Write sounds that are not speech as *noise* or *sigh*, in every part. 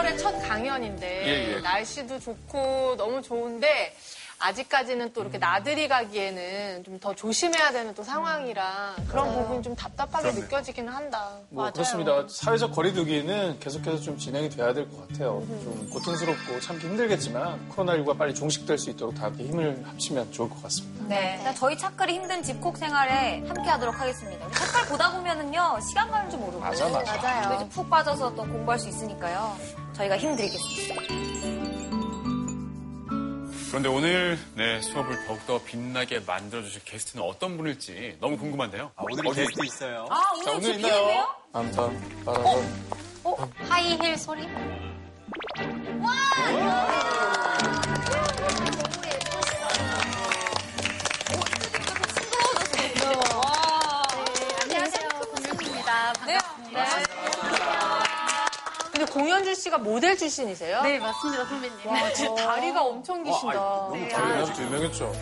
어느새 또 5월의 첫 강연인데 예, 예. 날씨도 좋고 너무 좋은데 아직까지는 또 이렇게 나들이 가기에는 좀 더 조심해야 되는 또 상황이라 그런 부분이 좀 답답하게 그럼요. 느껴지기는 한다. 뭐 그렇습니다. 사회적 거리두기는 계속해서 좀 진행이 돼야 될 것 같아요. 좀 고통스럽고 참기 힘들겠지만 코로나19가 빨리 종식될 수 있도록 다 함께 힘을 합치면 좋을 것 같습니다. 네. 일단 저희 차클이 힘든 집콕 생활에 함께 하도록 하겠습니다. 차클 보다 보면은요, 시간 가는 줄 모르고. 맞아, 맞아. 맞아요. 이제 푹 빠져서 또 공부할 수 있으니까요. 저희가 힘드리겠습니다. 그런데 오늘 네, 수업을 더욱더 빛나게 만들어주실 게스트는 어떤 분일지 너무 궁금한데요. 아, 오늘 게스트 있어요. 아, 자, 오늘 오늘 기대되네요? 있나요? 암담, 빠라밤. 어? 하이힐 소리? 안녕하세요. 공유입니다. 반갑습니다. 근데 공연주 씨가 모델 출신이세요? 네, 맞습니다, 선배님. 와, 진짜 다리가 엄청 기신다. 너무 잘 유명했죠, 유명했죠.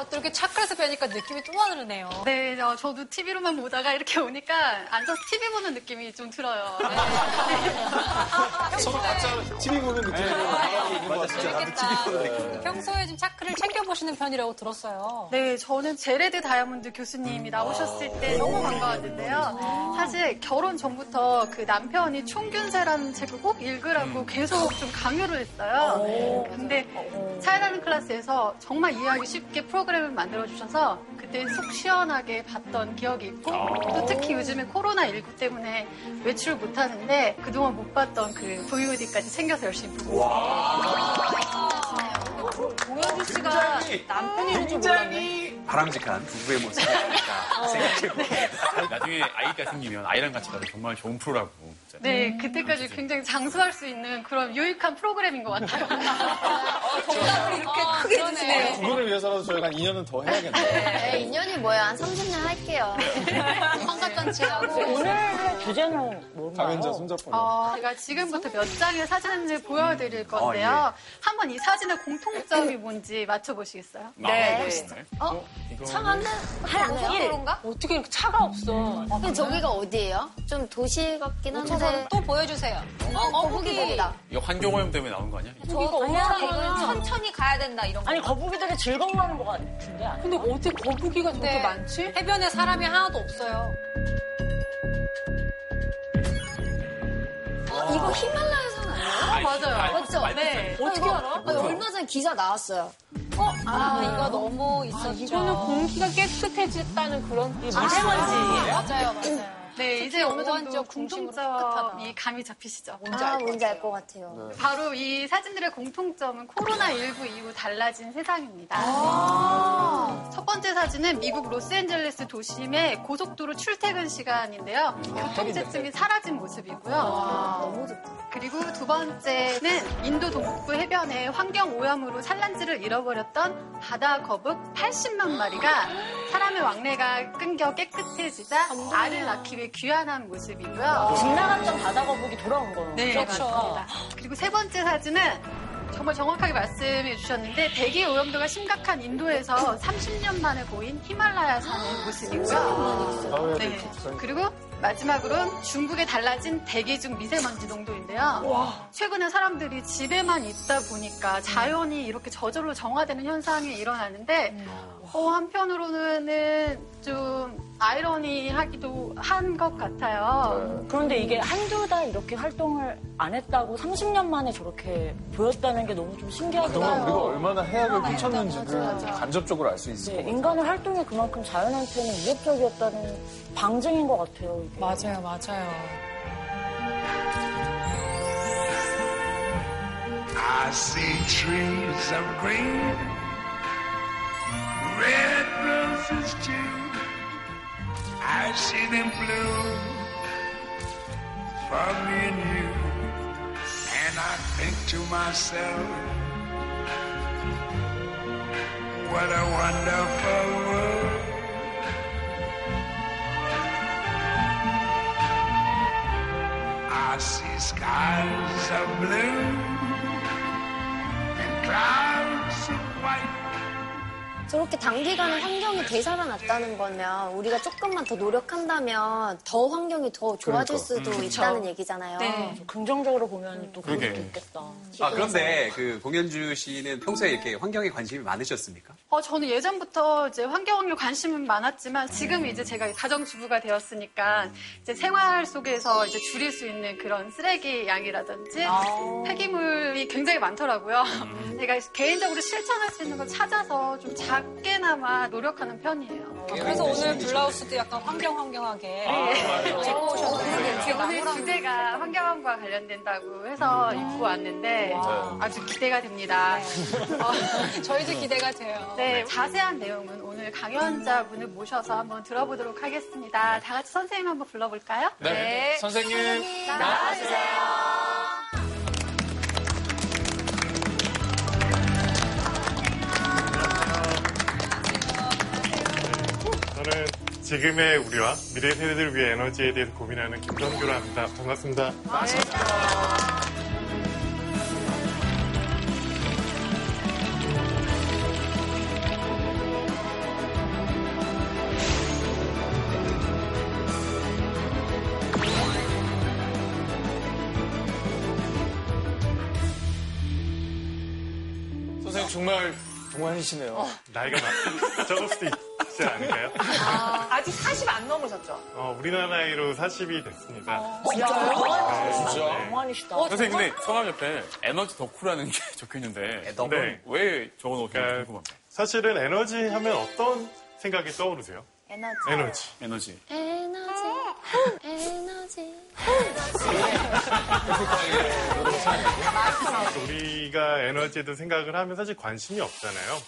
아, 또 이렇게 차클에서 뵈니까 느낌이 또 다르네요. 네, 어, 저도 TV로만 보다가 이렇게 오니까 앉아서 TV 보는 느낌이 좀 들어요. *laughs* 네. 서로 각자 TV 보는 있는 것 맞아, 진짜 TV 보는 느낌이야. 평소에 좀 차클을 챙겨보시는 편이라고 들었어요. 네, 저는 제레드 다이아몬드 교수님이 나오셨을 때 너무 반가웠는데요. 사실 결혼 전부터 그 남편이 총균세라는 책을 꼭 읽으라고 계속 좀 강요를 했어요. 근데 차이나는 클래스에서 정말 이해하기 쉽게 프로그램 을 만들어 주셔서 그때 속 시원하게 봤던 기억이 있고 또 특히 요즘에 코로나19 때문에 외출을 못하는데 그동안 못 봤던 그 VOD까지 챙겨서 열심히 보고 공연주 씨가 남편인 줄 몰랐네. 바람직한 부부의 모습이니까 *laughs* 생각해보고. 나중에 아이가 생기면 아이랑 같이 가도 정말 좋은 프로라고. 진짜. 네, 그때까지 굉장히 장수할 수 있는 그런 유익한 프로그램인 것 같아요. *laughs* 정답을 이렇게 크게 주시네요. 두 분을 위해서라도 저희가 한 2년은 더 해야겠네요. 네, 인연이 뭐야? 한 30년 할게요. *laughs* 환갑잔치하고. 오늘 주제는 뭔가요? 가면자 손잡고. 어, 제가 지금부터 몇 장의 사진을 보여드릴 건데요. 한번 이 사진의 공통점이 뭔지 맞춰보시겠어요? 네. 네. 어? 이거 창안은 하나요? 그런가? 어떻게 이렇게 차가 없어? 근데 저기가 어디예요? 좀 도시 같긴 한데. 또 보여주세요. 어, 거북이들이다. 이거 환경오염 때문에 나온 거 아니야? 저기가 오늘은 천천히 가야 된다, 이런 거. 아니 거북이들이 즐거워하는 것 같은데 아니? 근데 어떻게 거북이가 저렇게 네. 많지? 해변에 사람이 하나도 없어요. 이거 히말라야산 아니에요? 맞아요. 맞죠? 네. 어떻게 알아? 얼마 전에 기사 나왔어요. 아, 이거 너무 있었죠. 이거는 공기가 깨끗해졌다는 그런 미세먼지. 맞아요, 맞아요. 네, 이제 중심으로 공통점이 감이 잡히시죠? 아, 뭔지 알 것 같아요. 바로 이 사진들의 공통점은 코로나19 이후 달라진 세상입니다. 첫 번째 사진은 미국 로스앤젤레스 도심의 고속도로 출퇴근 시간인데요. 교통체증이 사라진 모습이고요. 너무 좋다. 그리고 두 번째는 인도 동부 해변의 환경 오염으로 산란지를 잃어버렸던 바다 거북 80만 마리가 사람의 왕래가 끊겨 깨끗해지자 알을 낳기 위해 귀환한 모습이고요. 집 나갔던 바다 거북이 돌아온 거예요. 네, 그렇죠. 맞습니다. 그리고 세 번째 사진은 정말 정확하게 말씀해 주셨는데 대기 오염도가 심각한 인도에서 30년 만에 보인 히말라야 산의 모습이고요. 네. 그리고 마지막으로는 중국에 달라진 대기 중 미세먼지 농도인데요. 최근에 사람들이 집에만 있다 보니까 자연이 이렇게 저절로 정화되는 현상이 일어나는데 어, 한편으로는 좀 아이러니하기도 한 것 같아요. 그런데 이게 한두 달 이렇게 활동을 안 했다고 30년 만에 저렇게 보였다는 게 너무 좀 신기하더라고요. 그동안 우리가 얼마나 해악을 끼쳤는지를 간접적으로 알 수 있을 네, 것 같아요. 인간의 활동이 그만큼 자연한테는 위협적이었다는 방증인 것 같아요. 이게. 맞아요, 맞아요. I see trees of green, red roses too. I see them bloom for me and you. And I think to myself, what a wonderful world. I see skies of blue and clouds of white. 저렇게 단기간에 환경이 되살아났다는 거면 우리가 조금만 더 노력한다면 더 환경이 더 좋아질 수도 있다는 얘기잖아요. 네. 긍정적으로 보면 또 그럴. 수도 있겠다. 아, 그런데 그 공연주 씨는 평소에 이렇게 환경에 관심이 많으셨습니까? 어, 저는 예전부터 이제 환경에 관심은 많았지만 지금 이제 제가 가정주부가 되었으니까 이제 생활 속에서 이제 줄일 수 있는 그런 쓰레기 양이라든지 폐기물이 굉장히 많더라고요. 제가 개인적으로 실천할 수 있는 걸 찾아서 좀 작게나마 노력하는 편이에요. 그래서 오늘 블라우스도 약간 환경 환경하게 입고 오셨는데 오늘 주제가 환경과 관련된다고 해서 입고 왔는데 아주 기대가 됩니다. 어, *laughs* 저희도 기대가 돼요. 네, 자세한 내용은 오늘 강연자분을 모셔서 한번 들어보도록 하겠습니다. 다 같이 선생님 한번 불러볼까요? 네. 선생님. 저는 지금의 우리와 미래 세대들을 위해 에너지에 대해서 고민하는 김성규라 합니다. 반갑습니다. 선생님 정말 동안이시네요. 나이가 많- *laughs* 적을 수도 있 지 않을까요? 아 직 40 안 넘으셨죠? 어, 우리나라 나이로 40이 됐습니다. 진짜? 동안이시다. 선생님, 근데 성함 옆에 에너지 덕후라는 게 적혀 있는데 너무 네. 왜 적어놓으셨는지 그러니까 궁금합니다. 사실은 에너지 하면 어떤 생각이 떠오르세요? 에너지. 에너지. 에너지. 에너지. 에너지. 우리가 에너지에도 생각을 하면 사실 관심이 없잖아요.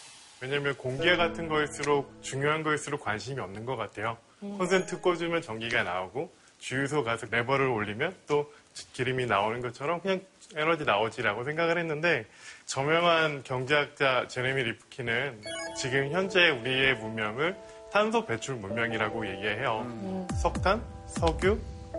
왜냐면 공기 같은 거일수록 중요한 거일수록 관심이 없는 것 같아요. 콘센트 꽂으면 전기가 나오고 주유소 가서 레버를 올리면 또 기름이 나오는 것처럼 그냥 에너지 나오지라고 생각을 했는데 저명한 경제학자 제레미 리프키는 지금 현재 우리의 문명을 탄소 배출 문명이라고 얘기해요. 석탄, 석유,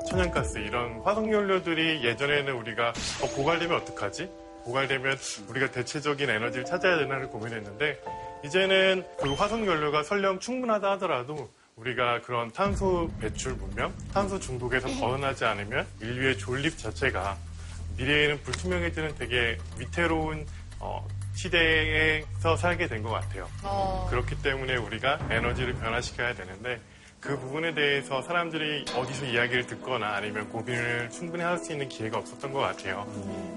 천연가스 이런 화석연료들이 예전에는 우리가 어, 고갈되면 어떡하지? 고갈되면 우리가 대체적인 에너지를 찾아야 되나를 고민했는데 이제는 그 화석 연료가 설령 충분하다 하더라도 우리가 그런 탄소 배출 문명, 탄소 중독에서 벗어나지 않으면 인류의 존립 자체가 미래에는 불투명해지는 되게 위태로운 어, 시대에서 살게 된 것 같아요. 그렇기 때문에 우리가 에너지를 변화시켜야 되는데 그 부분에 대해서 사람들이 어디서 이야기를 듣거나 아니면 고민을 충분히 할 수 있는 기회가 없었던 것 같아요.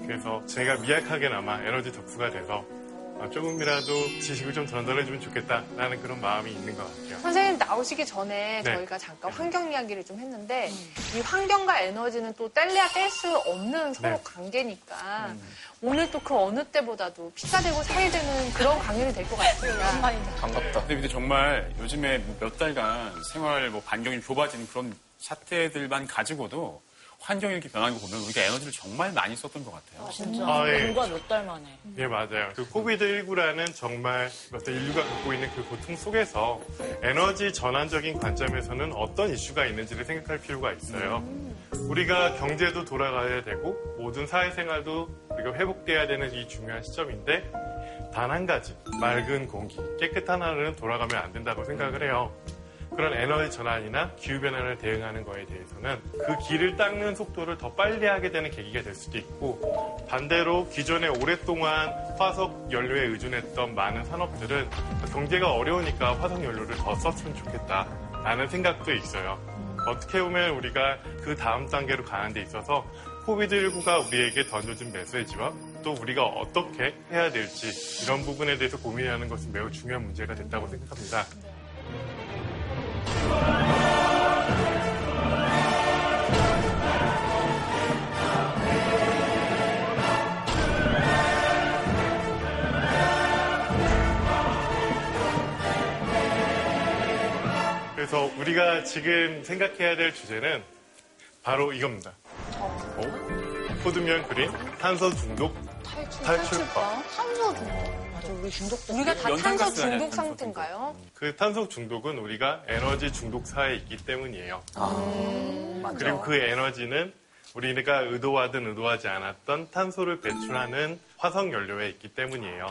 그래서 제가 미약하게나마 에너지 덕후가 돼서 어, 조금이라도 지식을 좀 전달해주면 좋겠다라는 그런 마음이 있는 것 같아요. 선생님 나오시기 전에 네. 저희가 잠깐 환경 이야기를 좀 했는데 이 환경과 에너지는 또 뗄래야 뗄 수 없는 서로 네. 관계니까 오늘 또 그 어느 때보다도 피가 되고 살이 되는 그런 강연이 될 것 같습니다. *laughs* 반갑다. 근데, 근데 정말 요즘에 뭐몇 달간 생활 뭐 반경이 좁아진 그런 사태들만 가지고도 환경이 이렇게 변하는 거 보면 우리가 에너지를 정말 많이 썼던 것 같아요. 진짜. 아, 예. 불과 몇 달 만에. 예, 맞아요. 그 코비드19라는 정말 어떤 인류가 겪고 있는 그 고통 속에서 에너지 전환적인 관점에서는 어떤 이슈가 있는지를 생각할 필요가 있어요. 우리가 경제도 돌아가야 되고 모든 사회생활도 우리가 회복돼야 되는 이 중요한 시점인데 단 한 가지 맑은 공기, 깨끗한 하늘은 돌아가면 안 된다고 생각을 해요. 그런 에너지 전환이나 기후변화를 대응하는 거에 대해서는 그 길을 닦는 속도를 더 빨리 하게 되는 계기가 될 수도 있고 반대로 기존에 오랫동안 화석 연료에 의존했던 많은 산업들은 경제가 어려우니까 화석 연료를 더 썼으면 좋겠다라는 생각도 있어요. 어떻게 보면 우리가 그 다음 단계로 가는 데 있어서 코비드19가 우리에게 던져준 메시지와 또 우리가 어떻게 해야 될지 이런 부분에 대해서 고민하는 것은 매우 중요한 문제가 됐다고 생각합니다. 그래서 우리가 지금 생각해야 될 주제는 바로 이겁니다. 코드면 그린 탄소 중독 탈출법. 탄소 중독. 맞아, 우리 중독 우리가 다 탄소 중독 상태인가요? 그 탄소 중독은 우리가 에너지 중독 사에 있기 때문이에요. 그리고 그 에너지는 우리가 의도하든 의도하지 않았던 탄소를 배출하는 화석 연료에 있기 때문이에요.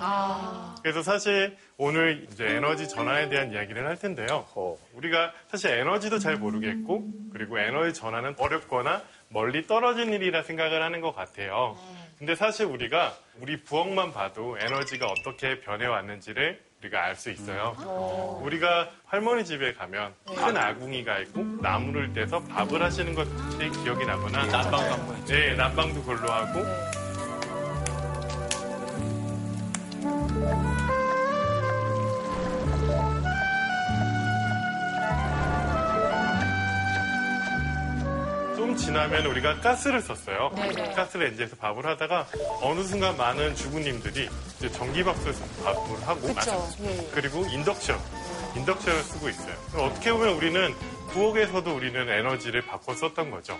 그래서 사실 오늘 이제 에너지 전환에 대한 이야기를 할 텐데요. 우리가 사실 에너지도 잘 모르겠고 그리고 에너지 전환은 어렵거나 멀리 떨어진 일이라 생각을 하는 것 같아요. 근데 사실 우리가 우리 부엌만 봐도 에너지가 어떻게 변해왔는지를 우리가 알 수 있어요. 우리가 할머니 집에 가면 큰 아궁이가 있고 나무를 떼서 밥을 하시는 것들이 기억이 나거나 난방. 네, 난방도 걸로 하고 지나면 우리가 가스를 썼어요. 가스 레인지에서 밥을 하다가 어느 순간 많은 주부님들이 이제 전기밥솥에서 밥을 하고 예. 그리고 인덕션, 인덕션을 쓰고 있어요. 어떻게 보면 우리는 부엌에서도 우리는 에너지를 바꿔 썼던 거죠.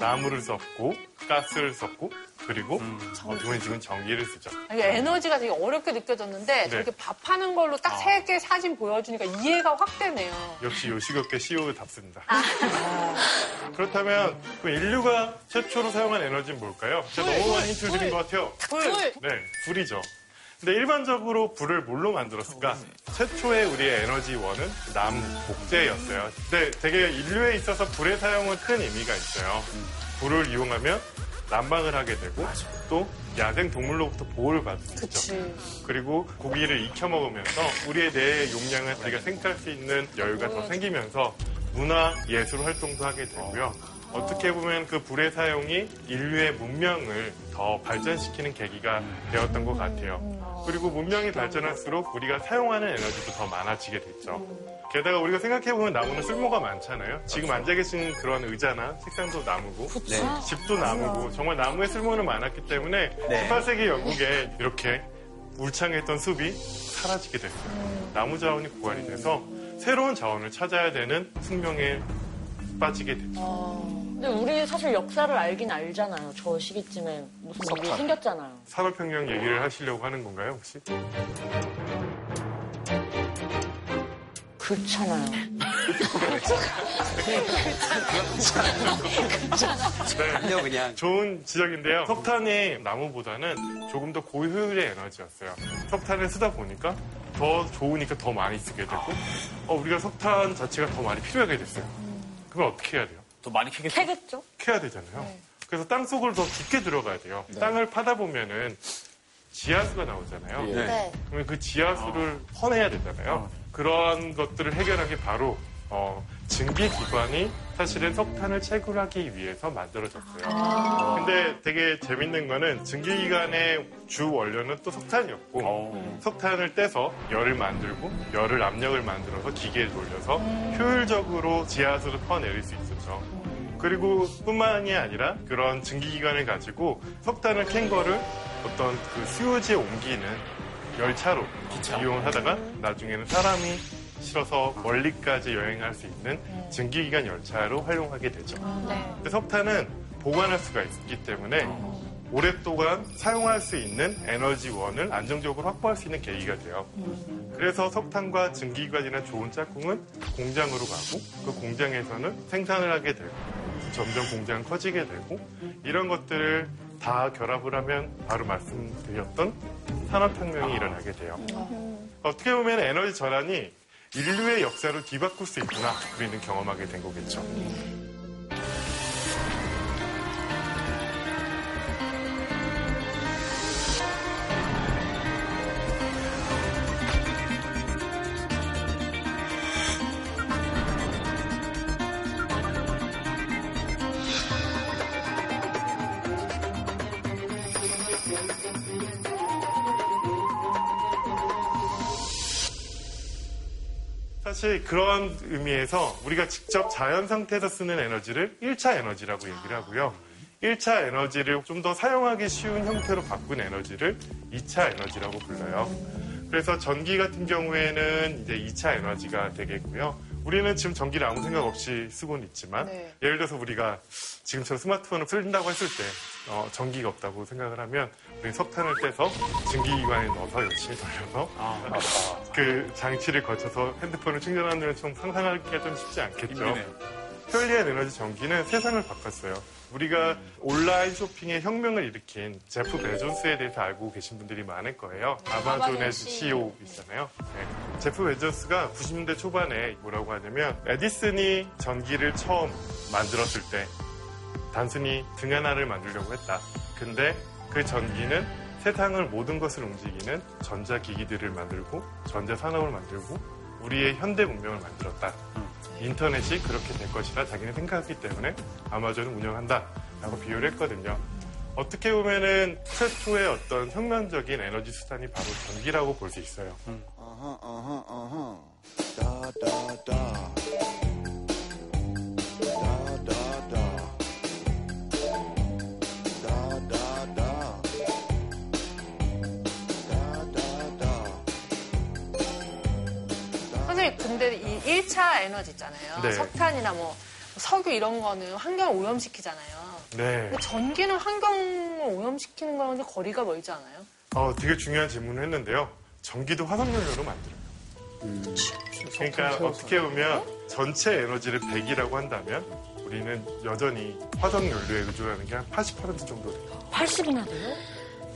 나무를 썼고 가스를 썼고 그리고 어떻게 보면 지금 전기를 쓰죠. 아니, 에너지가 되게 어렵게 느껴졌는데 네. 저렇게 밥하는 걸로 딱 세 개 사진 보여주니까 이해가 확 되네요. 역시 요식업계 CEO답습니다. *laughs* 그렇다면 그 인류가 최초로 사용한 에너지는 뭘까요? 제가 너무 많이 힌트를 드린 것 같아요. 불. 네, 불이죠. 근데 일반적으로 불을 뭘로 만들었을까? 최초의 우리의 에너지 원은 나무, 목재였어요. 근데 되게 인류에 있어서 불의 사용은 큰 의미가 있어요. 불을 이용하면 난방을 하게 되고 또 야생 동물로부터 보호를 받을 수 있죠. 그리고 고기를 익혀 먹으면서 우리의 뇌의 용량을 우리가 생각할 수 있는 여유가 더 생기면서 문화 예술 활동도 하게 되고요. 어떻게 보면 그 불의 사용이 인류의 문명을 더 발전시키는 계기가 되었던 것 같아요. 그리고 문명이 발전할수록 우리가 사용하는 에너지도 더 많아지게 됐죠. 게다가 우리가 생각해보면 나무는 쓸모가 많잖아요. 지금 앉아 계신 그런 의자나 책상도 나무고, 네. 집도 나무고, 정말 나무의 쓸모는 많았기 때문에 네. 18세기 영국에 이렇게 울창했던 숲이 사라지게 됐어요. 나무 자원이 고갈이 돼서 새로운 자원을 찾아야 되는 숙명에 빠지게 됐죠. 근데 우리 사실 역사를 알긴 알잖아요. 저 시기쯤에 무슨 일이 생겼잖아요. 산업혁명 얘기를 하시려고 하는 건가요, 혹시? 그렇잖아요. 네. 그냥 좋은 지적인데요. 석탄이 나무보다는 조금 더 고효율의 에너지였어요. 석탄을 쓰다 보니까 더 좋으니까 더 많이 쓰게 되고, 어, 우리가 석탄 자체가 더 많이 필요하게 됐어요. 그럼 어떻게 해야 돼요? 또 많이 캐겠죠. 캐겠죠? 캐야 되잖아요. 그래서 땅 속을 더 깊게 들어가야 돼요. 땅을 파다 보면은 지하수가 나오잖아요. 네. 그러면 그 지하수를 퍼내야 되잖아요. 그런 것들을 해결한 게 바로 어, 증기 기관이 사실은 석탄을 채굴하기 위해서 만들어졌어요. 근데 되게 재밌는 거는 증기 기관의 주 원료는 또 석탄이었고 석탄을 떼서 열을 만들고 열을 압력을 만들어서 기계에 돌려서 효율적으로 지하수를 퍼내릴 수 있 었죠. 그리고 뿐만이 아니라 그런 증기기관을 가지고 석탄을 캔 거를 어떤 그 수요지에 옮기는 열차로 이용을 하다가 나중에는 사람이 실어서 멀리까지 여행할 수 있는 증기기관 열차로 활용하게 되죠. 근데 석탄은 보관할 수가 있기 때문에 오랫동안 사용할 수 있는 에너지원을 안정적으로 확보할 수 있는 계기가 돼요. 그래서 석탄과 증기기관이나 좋은 짝꿍은 공장으로 가고 그 공장에서는 생산을 하게 되고 점점 공장 커지게 되고 이런 것들을 다 결합을 하면 바로 말씀드렸던 산업혁명이 일어나게 돼요. 어떻게 보면 에너지 전환이 인류의 역사를 뒤바꿀 수 있구나 우리는 경험하게 된 거겠죠. 사실 그런 의미에서 우리가 직접 자연 상태에서 쓰는 에너지를 1차 에너지라고 얘기를 하고요. 1차 에너지를 좀 더 사용하기 쉬운 형태로 바꾼 에너지를 2차 에너지라고 불러요. 그래서 전기 같은 경우에는 이제 2차 에너지가 되겠고요. 우리는 지금 전기를 아무 생각 없이 쓰고는 있지만 네. 예를 들어서 우리가 지금처럼 스마트폰을 쓴다고 했을 때 어, 전기가 없다고 생각을 하면 우리 석탄을 떼서 증기기관에 넣어서 열심히 돌려서 그 장치를 거쳐서 핸드폰을 충전하는 좀 상상하기가 좀 쉽지 않겠죠. 편리한 에너지 전기는 세상을 바꿨어요. 우리가 온라인 쇼핑의 혁명을 일으킨 제프 베존스에 대해서 알고 계신 분들이 많을 거예요. 아마존의 CEO 있잖아요. 네. 제프 베존스가 90년대 초반에 뭐라고 하냐면 에디슨이 전기를 처음 만들었을 때 단순히 등 하나를 만들려고 했다. 근데 그 전기는 세상을 모든 것을 움직이는 전자기기들을 만들고 전자산업을 만들고 우리의 현대 문명을 만들었다. 인터넷이 그렇게 될 것이라 자기는 생각했기 때문에 아마존을 운영한다. 라고 비유를 했거든요. 어떻게 보면은 최초의 어떤 혁명적인 에너지 수단이 바로 전기라고 볼 수 있어요. Uh-huh, uh-huh, uh-huh. Da, da, da. Da, 근데 이 1차 에너지 있잖아요. 네. 석탄이나 뭐 석유 이런 거는 환경을 오염시키잖아요. 네. 근데 전기는 환경을 오염시키는 거랑 거리가 멀지 않아요? 어, 되게 중요한 질문을 했는데요. 전기도 화석연료로 만들어요. 그러니까 어떻게 보면 전체 에너지를 100이라고 한다면 우리는 여전히 화석연료에 의존하는 게 한 80% 정도 돼요. 80이나 돼요?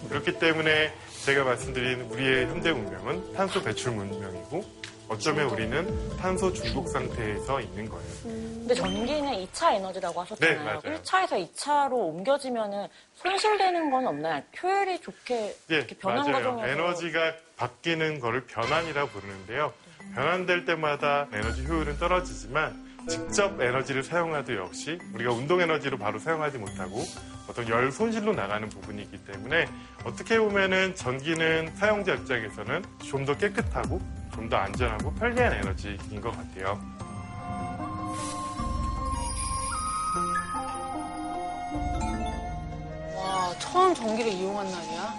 그렇기 때문에 제가 말씀드린 우리의 현대 문명은 탄소 배출 문명이고 어쩌면 우리는 탄소 중독 상태에서 있는 거예요. 근데 전기는 2차 에너지라고 하셨잖아요. 네, 맞아요. 1차에서 2차로 옮겨지면은 손실되는 건 없나요? 효율이 좋게 예, 이렇게 변한 맞아요. 과정에서 에너지가 바뀌는 거를 변환이라고 부르는데요. 변환될 때마다 에너지 효율은 떨어지지만 직접 에너지를 사용하도 역시 우리가 운동 에너지로 바로 사용하지 못하고 어떤 열 손실로 나가는 부분이 있기 때문에 어떻게 보면은 전기는 사용자 입장에서는 좀 더 깨끗하고 좀 더 안전하고 편리한 에너지인 것 같아요. 와, 처음 전기를 이용한 날이야?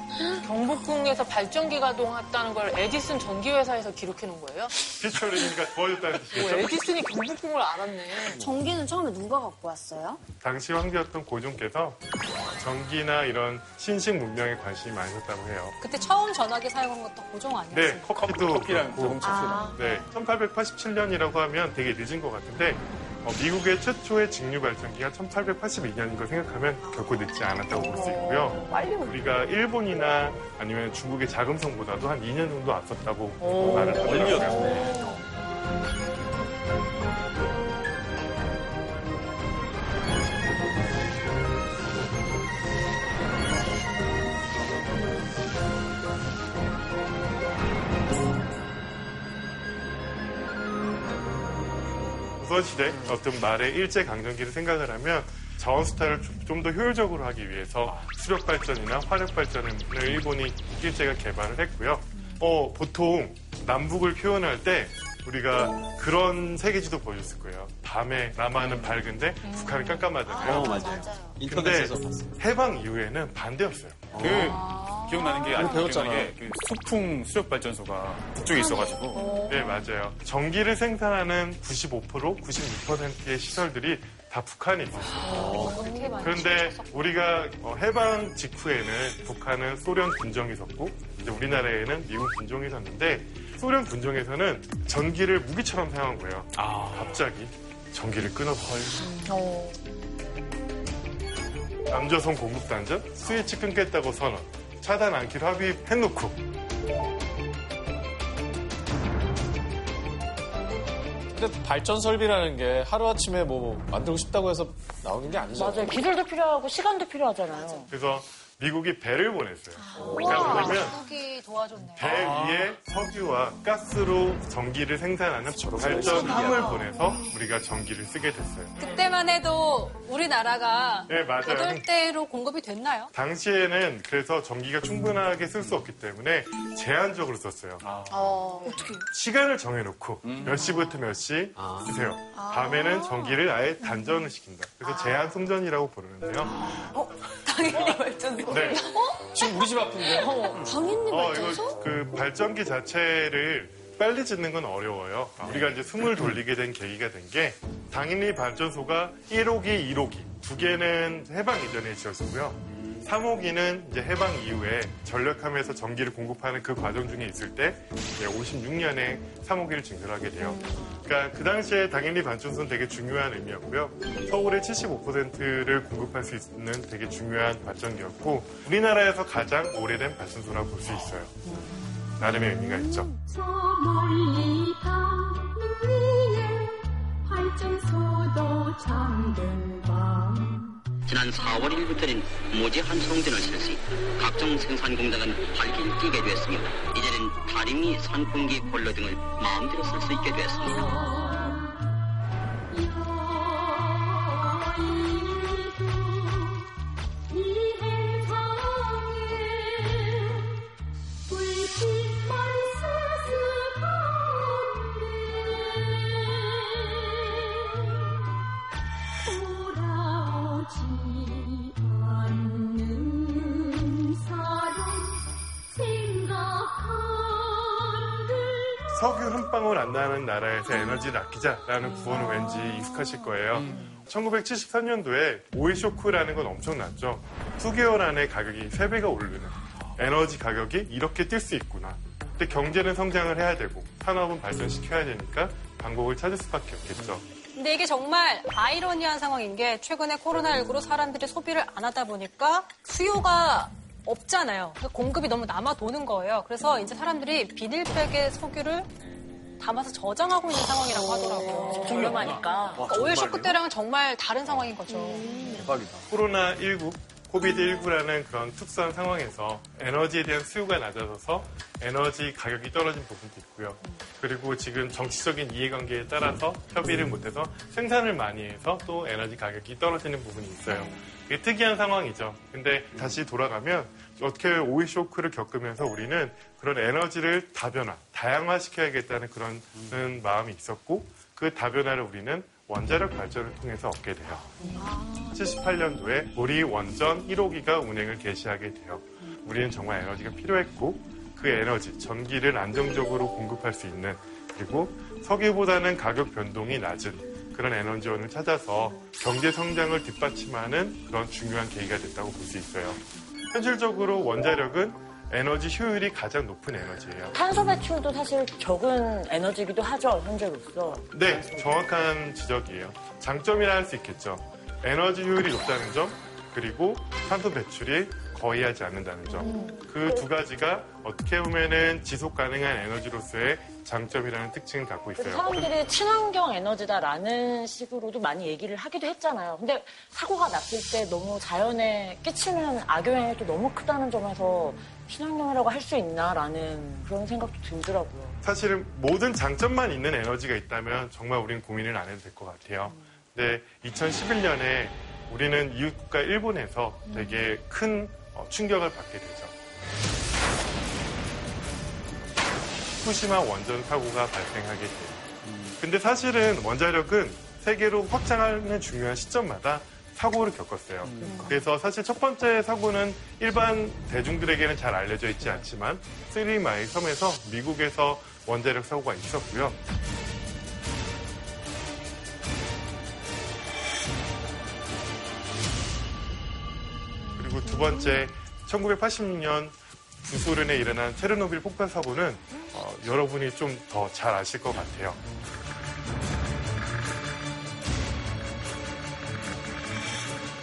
경복궁에서 발전기 가동했다는 걸 에디슨 전기회사에서 기록해 놓은 거예요? 피처링이가 도와줬다는 뭐 뜻이죠. 에디슨이 경복궁을 알았네. 전기는 처음에 누가 갖고 왔어요? 당시 황제였던 고종께서 전기나 이런 신식 문명에 관심이 많으셨다고 해요. 그때 처음 전화기 사용한 것도 고종 아니었어요? 네, 커피도 커피랑 그렇고. 자동차 네, 1887년이라고 하면 되게 늦은 것 같은데 어, 미국의 최초의 직류 발전기가 1882년인 걸 생각하면 결코 늦지 않았다고 볼 수 있고요. 우리가 일본이나 아니면 중국의 자금성보다도 한 2년 정도 앞섰다고 말을 하더라고요. 조선시대 어떤 말의 일제 강점기를 생각을 하면 자원 수탈을 좀 더 효율적으로 하기 위해서 수력 발전이나 화력 발전을 일본이 일제가 개발을 했고요. 어, 보통 남북을 표현할 때 우리가 그런 세계지도 보여줬을 거예요. 밤에 남한은 밝은데 북한은 깜깜하잖아요. 어, 맞아요. 인터넷에서 근데 봤어요. 해방 이후에는 반대였어요. 그 기억나는 게 아직 배웠잖아. 기억나는 게그 소풍 수력 발전소가 북쪽에 있어가지고 네, 맞아요. 전기를 생산하는 95%, 96%의 시설들이 다 북한에 있었어요. 그런데 우리가 어, 해방 직후에는 북한은 소련 군정이 섰고 이제 우리나라에는 미국 군정이 섰는데 소련 군정에서는 전기를 무기처럼 사용한 거예요. 갑자기 전기를 끊어서 남조선 공급단전 스위치 끊겠다고 선언 차단 않기로 합의해놓고 근데 발전 설비라는 게 하루아침에 뭐 만들고 싶다고 해서 나오는 게 아니잖아요. 맞아요. 기술도 필요하고 시간도 필요하잖아요. 그래서 미국이 배를 보냈어요. 그러니까 뭐냐면 한국이 도와줬네요. 배 위에 석유와 가스로 전기를 생산하는 발전함을 보내서 우리가 전기를 쓰게 됐어요. 그때만 해도 우리나라가 네, 맞아요. 고돌대로 공급이 됐나요? 당시에는 그래서 전기가 충분하게 쓸 수 없기 때문에 제한적으로 썼어요. 시간을 정해놓고 몇 시부터 몇 시 쓰세요. 밤에는 전기를 아예 단전을 시킨다. 그래서 제한 송전이라고 부르는데요. 당연히 *laughs* 발전소. 네. 지금 우리 집 앞인데. 당연히 어, 발전소? 이거 그 발전기 자체를 빨리 짓는 건 어려워요. 우리가 이제 숨을 돌리게 된 계기가 된 게 당연히 발전소가 1호기, 2호기 두 개는 해방 이전에 지었고요. 3호기는 이제 해방 이후에 전력함에서 전기를 공급하는 그 과정 중에 있을 때 56년에 3호기를 증설하게 돼요. 그러니까 그 당시에 당연히 반춘소는 되게 중요한 의미였고요. 서울의 75%를 공급할 수 있는 되게 중요한 발전기였고 우리나라에서 가장 오래된 발전소라고 볼 수 있어요. 나름의 의미가 있죠. 발전소도 잠든 밤 지난 4월 1일부터는 무제한 송전을 있다. 각종 생산 공장은 발길 뛰게 됐습니다. 이제는 다리미, 선풍기, 볼로 등을 마음대로 쓸 수 있게 됐습니다. 석유 한 방울 안 나는 나라에서 에너지를 아끼자라는 구호는 왠지 익숙하실 거예요. 1973년도에 오일 쇼크라는 건 엄청났죠. 수개월 안에 가격이 3배가 오르는 에너지 가격이 이렇게 뛸 수 있구나. 근데 경제는 성장을 해야 되고 산업은 발전시켜야 되니까 방법을 찾을 수밖에 없겠죠. 근데 이게 정말 아이러니한 상황인 게 최근에 코로나19로 사람들이 소비를 안 하다 보니까 수요가 없잖아요. 그래서 공급이 너무 남아 도는 거예요. 그래서 이제 사람들이 비닐백에 석유를 담아서 저장하고 있는 상황이라고 하더라고요. 저렴하니까. 그러니까 오일 쇼크 때랑은 정말 다른 상황인 거죠. 대박이다. 코로나19, 코비드19라는 그런 특수한 상황에서 에너지에 대한 수요가 낮아져서 에너지 가격이 떨어진 부분도 있고요. 그리고 지금 정치적인 이해관계에 따라서 협의를 못해서 생산을 많이 해서 또 에너지 가격이 떨어지는 부분이 있어요. 특이한 상황이죠. 근데 다시 돌아가면 어떻게 오일 쇼크를 겪으면서 우리는 그런 에너지를 다변화, 다양화시켜야겠다는 그런 마음이 있었고 그 다변화를 우리는 원자력 발전을 통해서 얻게 돼요. 78년도에 우리 원전 1호기가 운행을 개시하게 돼요. 우리는 정말 에너지가 필요했고 그 에너지, 전기를 안정적으로 공급할 수 있는 그리고 석유보다는 가격 변동이 낮은 그런 에너지원을 찾아서 경제 성장을 뒷받침하는 그런 중요한 계기가 됐다고 볼 수 있어요. 현실적으로 원자력은 에너지 효율이 가장 높은 에너지예요. 탄소 배출도 사실 적은 에너지기도 하죠, 현재로서. 네, 정확한 지적이에요. 장점이라 할 수 있겠죠. 에너지 효율이 높다는 점, 그리고 탄소 배출이 거의 하지 않는다는 점. 그 두 가지가 어떻게 보면은 지속 가능한 에너지로서의 장점이라는 특징을 갖고 있어요. 사람들이 친환경 에너지다라는 식으로도 많이 얘기를 하기도 했잖아요. 근데 사고가 났을 때 너무 자연에 끼치는 악영향이 또 너무 크다는 점에서 친환경이라고 할 수 있나라는 그런 생각도 들더라고요. 사실은 모든 장점만 있는 에너지가 있다면 정말 우리는 고민을 안 해도 될 것 같아요. 근데 2011년에 우리는 이웃 국가 일본에서 되게 큰 어, 충격을 받게 되죠. 후쿠시마 원전 사고가 발생하게 돼요. 근데 사실은 원자력은 세계로 확장하는 중요한 시점마다 사고를 겪었어요. 그래서 사실 첫 번째 사고는 일반 대중들에게는 잘 알려져 있지 않지만 쓰리마일 섬에서 미국에서 원자력 사고가 있었고요. 그리고 두 번째 1986년 부소련에 일어난 체르노빌 폭발 사고는 어, 여러분이 좀 더 잘 아실 것 같아요.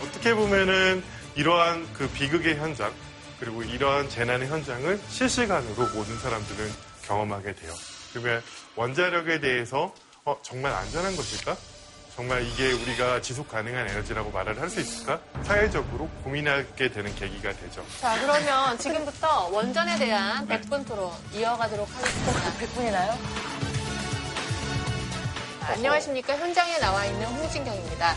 어떻게 보면은 이러한 그 비극의 현장 그리고 이러한 재난의 현장을 실시간으로 모든 사람들은 경험하게 돼요. 그러면 원자력에 대해서 어, 정말 안전한 것일까? 정말 이게 우리가 지속 가능한 에너지라고 말을 할 수 있을까? 사회적으로 고민하게 되는 계기가 되죠. 자, 그러면 지금부터 원전에 대한 100분 토론 이어가도록 하겠습니다. 100분이나요? 안녕하십니까. 현장에 나와 있는 홍진경입니다.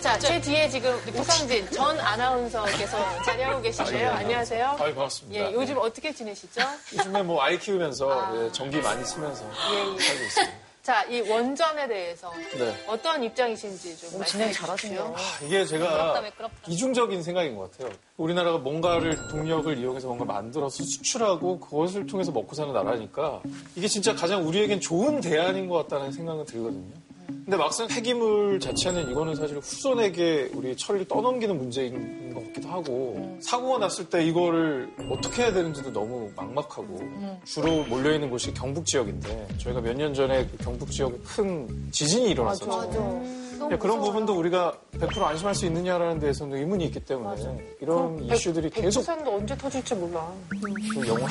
자, 제 뒤에 지금 우상진 전 아나운서께서 *laughs* 자리하고 계시고요. 안녕하세요. 아유, 반갑습니다. 예, 요즘 어떻게 지내시죠? 요즘에 뭐 아이 키우면서 예, 전기 많이 쓰면서 예, 예. 살고 있습니다. 자, 이 원전에 대해서 네. 어떤 입장이신지 좀 진행. 잘하시네요. 이게 매끄럽다, 제가 매끄럽다. 이중적인 생각인 것 같아요. 우리나라가 뭔가를 동력을 이용해서 뭔가 만들어서 수출하고 그것을 통해서 먹고 사는 나라니까 이게 진짜 가장 우리에겐 좋은 대안인 것 같다는 생각은 들거든요. 근데 막상 폐기물 자체는 이거는 사실 후손에게 우리 처리를 떠넘기는 문제인 것 같기도 하고 사고가 났을 때 이거를 어떻게 해야 되는지도 너무 막막하고 주로 몰려있는 곳이 경북 지역인데 저희가 몇 년 전에 그 경북 지역에 큰 지진이 일어났었죠. 네, 그런 부분도 우리가 100% 안심할 수 있느냐라는 데에서는 의문이 있기 때문에 이런 이슈들이 계속 백두산도 언제 터질지 몰라. 좀 영원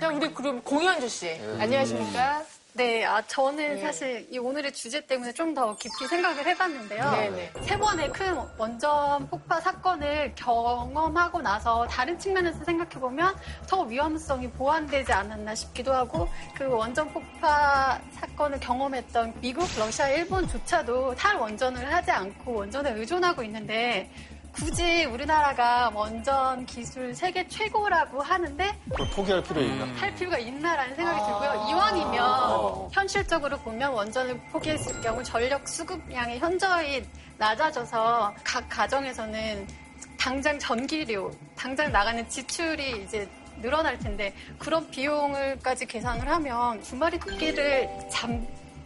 자, 우리 그럼 공현주 씨. 안녕하십니까? 네, 아, 저는 네. 사실 이 오늘의 주제 때문에 좀 더 깊이 생각을 해봤는데요. 네네. 세 번의 큰 원전 폭파 사건을 경험하고 나서 다른 측면에서 생각해보면 더 위험성이 보완되지 않았나 싶기도 하고 그 원전 폭파 사건을 경험했던 미국, 러시아, 일본조차도 탈원전을 하지 않고 원전에 의존하고 있는데 굳이 우리나라가 원전 기술 세계 최고라고 하는데 그걸 포기할 필요 있나? 할 필요가 있나라는 생각이 들고요. 이왕이면 현실적으로 보면 원전을 포기했을 경우 전력 수급량이 현저히 낮아져서 각 가정에서는 당장 전기료, 당장 나가는 지출이 이제 늘어날 텐데 그런 비용을까지 계산을 하면 두 마리 토끼를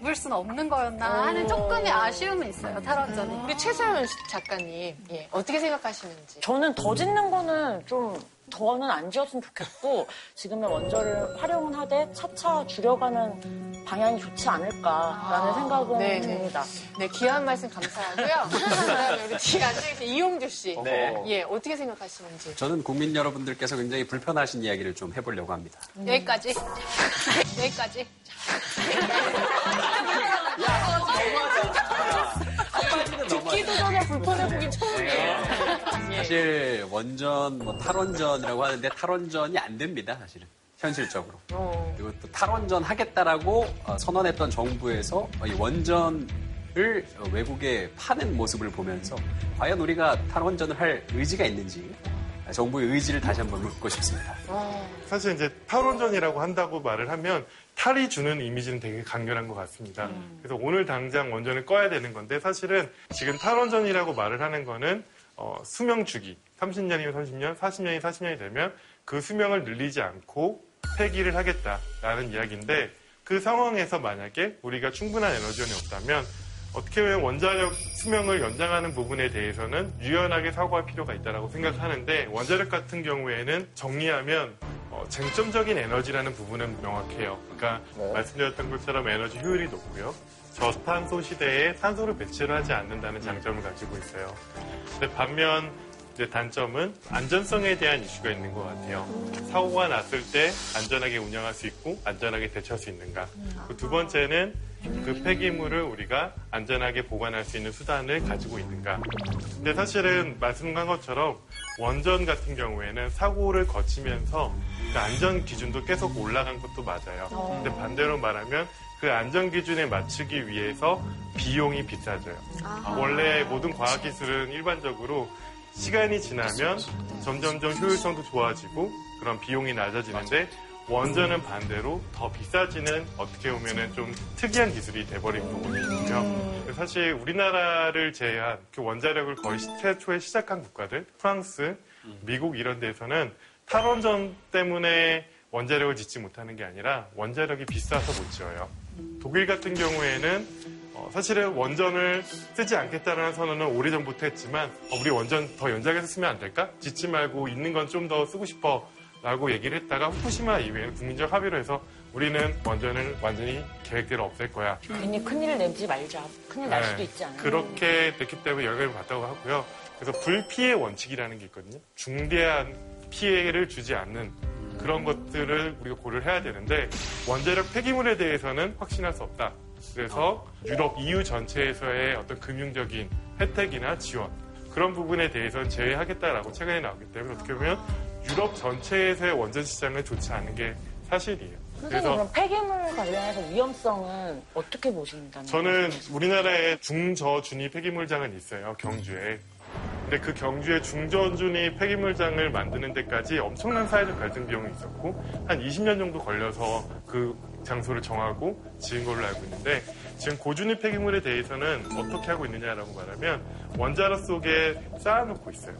잡을 수는 없는 거였나 하는 조금의 아쉬움은 있어요. 탈원전이. 우리 최소연 작가님, 예, 어떻게 생각하시는지. 저는 더 짓는 거는 좀 더는 안 지었으면 좋겠고 지금의 원전을 활용은 하되 차차 줄여가는 방향이 좋지 않을까라는 생각은 네네. 듭니다. 네, 귀한 말씀 감사하고요. *laughs* 그다음에 우리 뒤에 앉아계신 이용주 씨. 네. 예, 어떻게 생각하시는지. 저는 국민 여러분들께서 굉장히 불편하신 이야기를 좀 해보려고 합니다. 여기까지. *laughs* 여기까지. 듣기도 전에 불편해 보긴 처음이에요. 사실 원전, 뭐 탈원전이라고 하는데 탈원전이 안 됩니다, 사실은. 현실적으로. 그리고 또 탈원전 하겠다라고 어, 선언했던 정부에서 이 원전을 어, 외국에 파는 모습을 보면서 과연 우리가 탈원전을 할 의지가 있는지 정부의 의지를 다시 한번 묻고 싶습니다. 사실 이제 탈원전이라고 한다고 말을 하면 탈이 주는 이미지는 되게 강렬한 것 같습니다. 그래서 오늘 당장 원전을 꺼야 되는 건데 사실은 지금 탈원전이라고 말을 하는 거는 어, 수명 주기 30년이면 30년, 40년이 40년이 되면 그 수명을 늘리지 않고 폐기를 하겠다라는 이야기인데 그 상황에서 만약에 우리가 충분한 에너지원이 없다면 어떻게 보면 원자력 수명을 연장하는 부분에 대해서는 유연하게 사고할 필요가 있다고 생각하는데 원자력 같은 경우에는 정리하면 어, 쟁점적인 에너지라는 부분은 명확해요. 그러니까 말씀드렸던 것처럼 에너지 효율이 높고요. 저탄소 시대에 산소를 배출을 하지 않는다는 장점을 가지고 있어요. 근데 반면 이제 단점은 안전성에 대한 이슈가 있는 것 같아요. 사고가 났을 때 안전하게 운영할 수 있고 안전하게 대처할 수 있는가. 그두 번째는 그 폐기물을 우리가 안전하게 보관할 수 있는 수단을 가지고 있는가. 근데 사실은 말씀한 것처럼 원전 같은 경우에는 사고를 거치면서 그 안전 기준도 계속 올라간 것도 맞아요. 근데 반대로 말하면 그 안전 기준에 맞추기 위해서 비용이 비싸져요. 원래 모든 과학 기술은 일반적으로 시간이 지나면 점점점 효율성도 좋아지고 그런 비용이 낮아지는데 원전은 반대로 더 비싸지는 어떻게 보면은 좀 특이한 기술이 돼버린 부분이거든요. 사실 우리나라를 제외한 그 원자력을 거의 시- 최초에 시작한 국가들, 프랑스, 미국 이런 데서는 탈원전 때문에 원자력을 짓지 못하는 게 아니라 원자력이 비싸서 못 지어요. 독일 같은 경우에는 어, 사실은 원전을 쓰지 않겠다는 선언은 오래전부터 했지만 어, 우리 원전 더 연장해서 쓰면 안 될까? 짓지 말고 있는 건 좀 더 쓰고 싶어 라고 얘기를 했다가 후쿠시마 이후에는 국민적 합의로 해서 우리는 원전을 완전히 계획대로 없앨 거야. 괜히 큰일을 내지 말자. 큰일 날 네, 수도 있지 않아요. 그렇게 됐기 때문에 영향을 받다고 하고요. 그래서 불피해 원칙이라는 게 있거든요. 중대한 피해를 주지 않는 그런 것들을 우리가 고려를 해야 되는데 원자력 폐기물에 대해서는 확신할 수 없다. 그래서 유럽 EU 전체에서의 어떤 금융적인 혜택이나 지원 그런 부분에 대해서는 제외하겠다라고 최근에 나왔기 때문에 어떻게 보면 유럽 전체에서의 원전 시장은 좋지 않은 게 사실이에요. 선생님 그럼 폐기물 관련해서 위험성은 어떻게 보신다는 저는 우리나라에 중저준위 폐기물장은 있어요, 경주에. 근데 그 경주의 중저준위 폐기물장을 만드는 데까지 엄청난 사회적 갈등 비용이 있었고, 한 20년 정도 걸려서 그 장소를 정하고 지은 걸로 알고 있는데, 지금 고준위 폐기물에 대해서는 어떻게 하고 있느냐라고 말하면, 원자로 속에 쌓아놓고 있어요.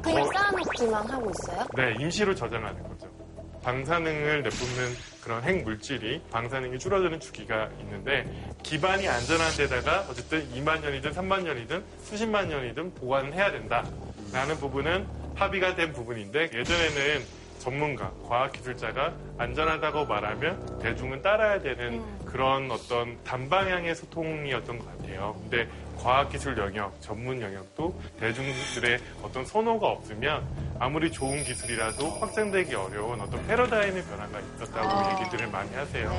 그냥 쌓아놓기만 하고 있어요? 네, 임시로 저장하는 거죠. 방사능을 내뿜는 그런 핵물질이 방사능이 줄어드는 주기가 있는데 기반이 안전한 데다가 어쨌든 2만 년이든 3만 년이든 수십만 년이든 보관을 해야 된다라는 부분은 합의가 된 부분인데 예전에는 전문가, 과학기술자가 안전하다고 말하면 대중은 따라야 되는 그런 어떤 단방향의 소통이었던 것 같아요. 근데 과학기술 영역, 전문 영역도 대중들의 어떤 선호가 없으면 아무리 좋은 기술이라도 확장되기 어려운 어떤 패러다임의 변화가 있었다고 얘기들을 많이 하세요.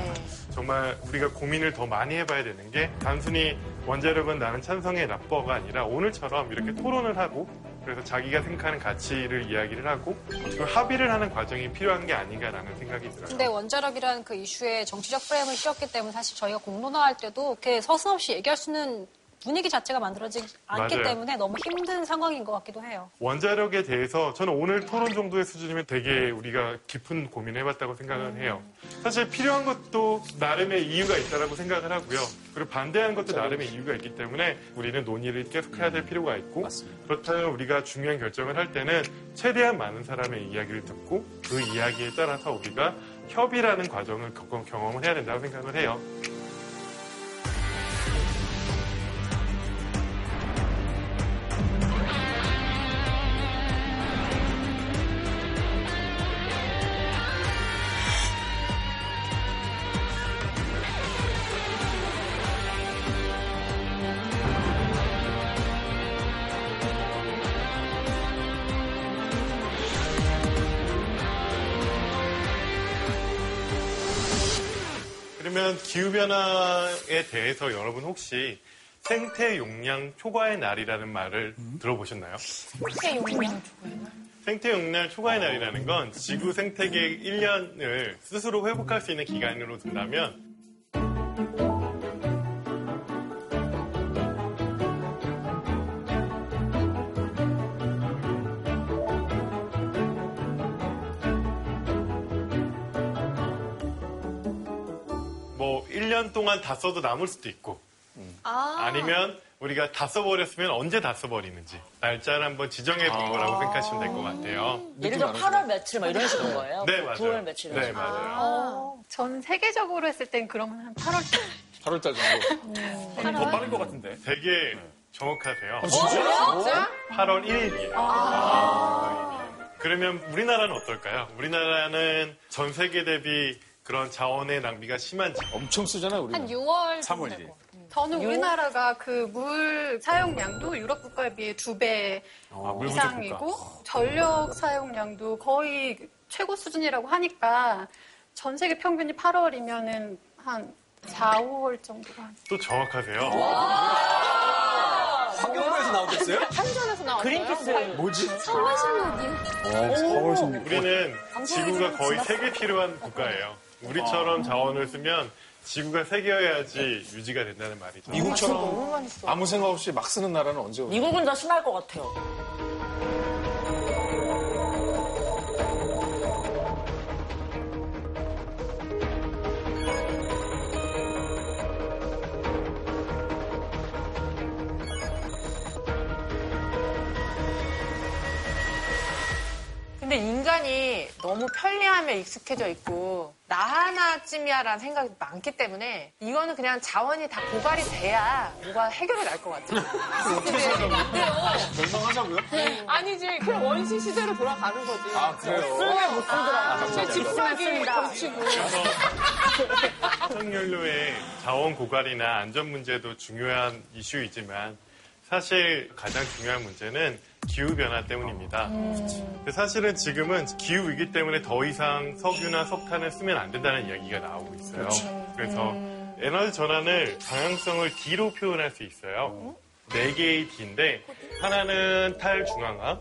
정말 우리가 고민을 더 많이 해봐야 되는 게 단순히 원자력은 나는 찬성의 나빠가 아니라 오늘처럼 이렇게 토론을 하고 그래서 자기가 생각하는 가치를 이야기를 하고 그 합의를 하는 과정이 필요한 게 아닌가라는 생각이 들어요. 근데 원자력이라는 그 이슈에 정치적 프레임을 씌웠기 때문에 사실 저희가 공론화할 때도 이렇게 서슴없이 얘기할 수 있는 분위기 자체가 만들어지지 않기 맞아요. 때문에 너무 힘든 상황인 것 같기도 해요. 원자력에 대해서 저는 오늘 토론 정도의 수준이면 되게 우리가 깊은 고민을 해봤다고 생각을 해요. 사실 필요한 것도 나름의 이유가 있다라고 생각을 하고요. 그리고 반대하는 것도 나름의 이유가 있기 때문에 우리는 논의를 계속해야 될 필요가 있고 그렇다면 우리가 중요한 결정을 할 때는 최대한 많은 사람의 이야기를 듣고 그 이야기에 따라서 우리가 협의라는 과정을 겪- 경험을 해야 된다고 생각을 해요. 기후변화에 대해서 여러분 혹시 생태 용량 초과의 날이라는 말을 들어보셨나요? 생태 용량 생태 용량 초과의 날이라는 건 지구 생태계 1년을 스스로 회복할 수 있는 기간으로 둔다면 뭐 1년 동안 다 써도 남을 수도 있고 아니면 우리가 다 써버렸으면 언제 다 써버리는지 날짜를 한번 지정해 본 거라고 생각하시면 될 것 같아요. 예를 들어 8월 며칠 막 이런 식으로 거예요? 네, 맞아요. 9월 며칠 네. 맞아요. 전 세계적으로 했을 땐 그러면 한 8월 8월달 *laughs* 정도. 더 빠른 것 같은데. 되게 정확하세요. 진짜? 8월 1일이에요. 그러면 우리나라는 어떨까요? 우리나라는 전 세계 대비 그런 자원의 낭비가 심한지 엄청 쓰잖아요, 우리. 한 6월 3월 1일. 저는 우리나라가 그 물 사용량도 유럽 국가에 비해 두 배 아, 물 부족 이상이고 전력 사용량도 거의 최고 수준이라고 하니까 전 세계 평균이 8월이면은 한 4, 5월 정도가 또 정확하세요. 환경부에서 나오겠어요? 한전에서 나왔어요. 그린피스. 뭐지? 우리는 지구가 거의 세개 필요한 국가예요. 우리처럼 자원을 쓰면 지구가 세 개여야지 유지가 된다는 말이죠. 미국처럼 아무 생각 없이 막 쓰는 나라는 언제 오냐. 미국은 더 심할 것 같아요. 근데 인간이 너무 편리함에 익숙해져 있고 나 하나쯤이야라는 생각이 많기 때문에 이거는 그냥 자원이 다 고갈이 돼야 뭐가 해결이 날 것 같아요. 멸망하자고요? 아니지 그냥 원시 시대로 돌아가는 거지. 아, 그래요? 쓸게 못 쓰더라. 제 집사기 걸치고.核연료의 자원 고갈이나 안전 문제도 중요한 이슈이지만 사실 가장 중요한 문제는 기후 변화 때문입니다. 근데 사실은 지금은 기후 위기 때문에 더 이상 석유나 석탄을 쓰면 안 된다는 이야기가 나오고 있어요. 그래서 에너지 전환을 방향성을 D로 표현할 수 있어요. 네 개의 D인데 하나는 탈중앙화,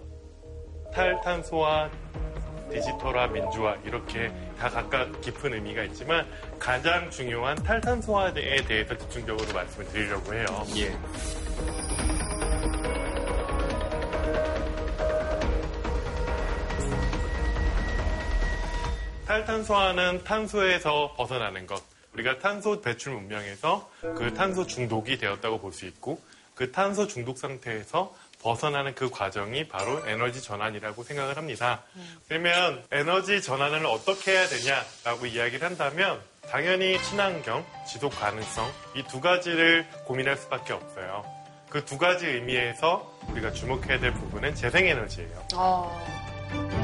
탈탄소화, 디지털화, 민주화 이렇게 다 각각 깊은 의미가 있지만 가장 중요한 탈탄소화에 대해서 집중적으로 말씀을 드리려고 해요. 예. 탈탄소화는 탄소에서 벗어나는 것. 우리가 탄소 배출 문명에서 그 탄소 중독이 되었다고 볼 수 있고 그 탄소 중독 상태에서 벗어나는 그 과정이 바로 에너지 전환이라고 생각을 합니다. 그러면 에너지 전환을 어떻게 해야 되냐라고 이야기를 한다면 당연히 친환경, 지속 가능성 이 두 가지를 고민할 수밖에 없어요. 그 두 가지 의미에서 우리가 주목해야 될 부분은 재생에너지예요. 어.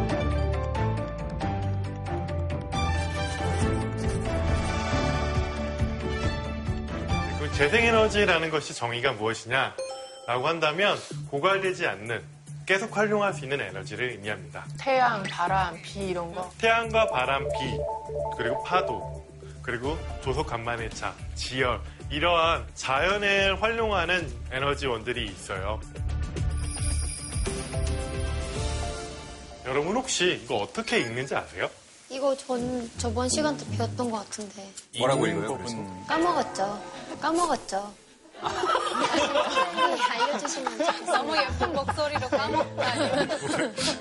재생에너지라는 것이 정의가 무엇이냐라고 한다면 고갈되지 않는 계속 활용할 수 있는 에너지를 의미합니다. 태양, 바람, 비 이런 거. 태양과 바람, 비, 그리고 파도, 그리고 조속 간만의 차, 지열 이러한 자연을 활용하는 에너지원들이 있어요. 여러분 혹시 이거 어떻게 읽는지 아세요? 이거 전 저번 시간 때 배웠던 것 같은데 뭐라고 읽어요? 그래서? 까먹었죠. 까먹었죠. *laughs* 네, 알려주시면 좋겠어요. 너무 예쁜 목소리로 까먹다.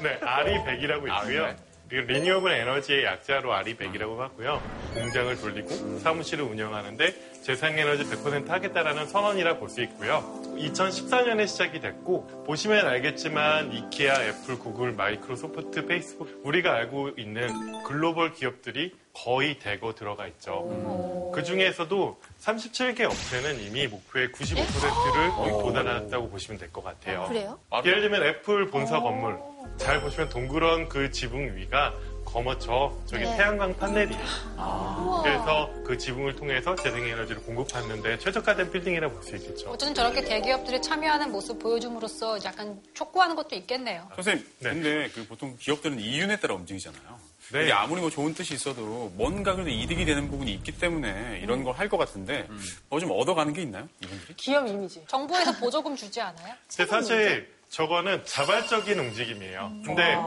네, RE100이라고 있고요. 그리고 renewable energy의 약자로 RE100이라고 하고요. 공장을 돌리고 사무실을 운영하는데 재생에너지 100% 하겠다라는 선언이라 볼 수 있고요. 2014년에 시작이 됐고 보시면 알겠지만 이케아, 애플, 구글, 마이크로소프트, 페이스북 우리가 알고 있는 글로벌 기업들이 거의 대거 들어가 있죠. 그 중에서도 37개 업체는 이미 목표의 95%를 거의 도달했다고 보시면 될 것 같아요. 그래요? 예를 들면 애플 본사 건물 잘 보시면 동그란 그 지붕 위가 거머져 저기 네. 태양광 판넬이에요. 그래서 그 지붕을 통해서 재생에너지를 공급하는데 최적화된 빌딩이라 볼 수 있겠죠. 어쨌든 저렇게 대기업들이 참여하는 모습 보여줌으로써 약간 촉구하는 것도 있겠네요. 선생님, 네. 근데 그 보통 기업들은 이윤에 따라 움직이잖아요. 네. 이게 아무리 뭐 좋은 뜻이 있어도 뭔가 그래도 이득이 되는 부분이 있기 때문에 이런 걸 할 것 같은데 뭐 좀 얻어가는 게 있나요? 이분들이? 기업 이미지. 정부에서 보조금 주지 않아요? *laughs* 근데 사실 저거는 자발적인 움직임이에요. 근데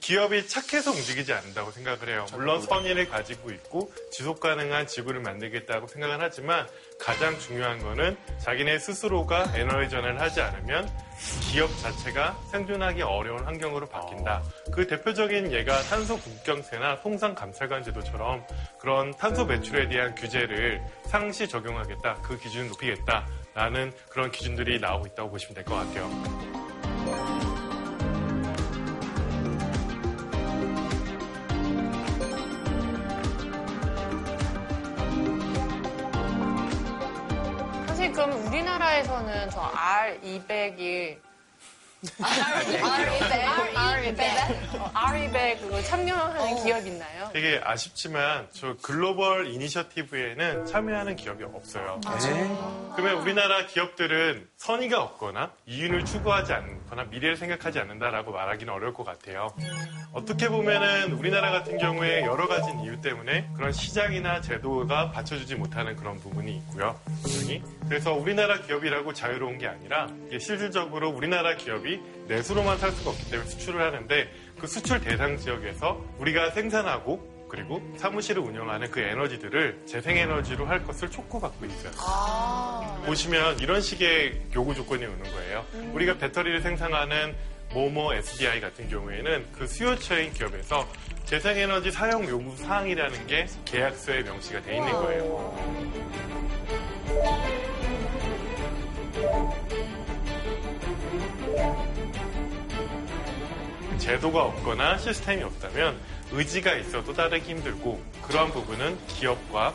기업이 착해서 움직이지 않는다고 생각을 해요. 물론 선의를 가지고 있고 지속 가능한 지구를 만들겠다고 생각을 하지만 가장 중요한 거는 자기네 스스로가 에너지 전환을 하지 않으면 기업 자체가 생존하기 어려운 환경으로 바뀐다. 그 대표적인 예가 탄소 국경세나 통상 감찰관 제도처럼 그런 탄소 배출에 대한 규제를 상시 적용하겠다. 그 기준을 높이겠다 라는 그런 기준들이 나오고 있다고 보시면 될 것 같아요. 그럼 우리나라에서는 저 R201 R200 그거 참여하는 기업 있나요? 되게 아쉽지만 저 글로벌 이니셔티브에는 참여하는 기업이 없어요. 그러면 우리나라 기업들은 선의가 없거나 이윤을 추구하지 않거나 미래를 생각하지 않는다라고 말하기는 어려울 것 같아요. 어떻게 보면은 우리나라 같은 경우에 여러 가지 이유 때문에 그런 시장이나 제도가 받쳐주지 못하는 그런 부분이 있고요. 분명히. 그래서 우리나라 기업이라고 자유로운 게 아니라 이게 실질적으로 우리나라 기업이 내수로만 살 수가 없기 때문에 수출을 하는데 그 수출 대상 지역에서 우리가 생산하고 그리고 사무실을 운영하는 그 에너지들을 재생에너지로 할 것을 촉구받고 있어요. 보시면 이런 식의 요구 조건이 오는 거예요. 우리가 배터리를 생산하는 모모 SDI 같은 경우에는 그 수요처인 기업에서 재생에너지 사용 요구 사항이라는 게 계약서에 명시가 돼 있는 거예요. 제도가 없거나 시스템이 없다면 의지가 있어도 따르기 힘들고 그러한 부분은 기업과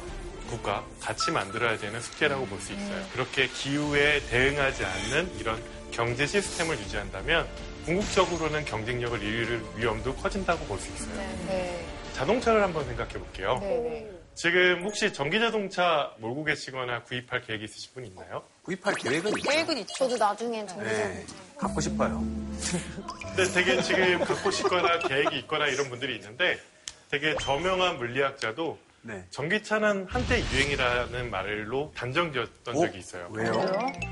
국가 같이 만들어야 되는 숙제라고 볼 수 있어요. 그렇게 기후에 대응하지 않는 이런 경제 시스템을 유지한다면 궁극적으로는 경쟁력을 잃을 위험도 커진다고 볼 수 있어요. 네. 자동차를 한번 생각해 볼게요. 네네. 지금 혹시 전기 자동차 몰고 계시거나 구입할 계획 있으신 분 있나요? 구입할 계획은 있죠. 계획은 있죠. 저도 나중에 정보 네. 갖고 싶어요. 근데 되게 지금 갖고 싶거나 계획이 있거나 이런 분들이 있는데 되게 저명한 물리학자도 네. 전기차는 한때 유행이라는 말로 단정지었던 어? 적이 있어요. 왜요?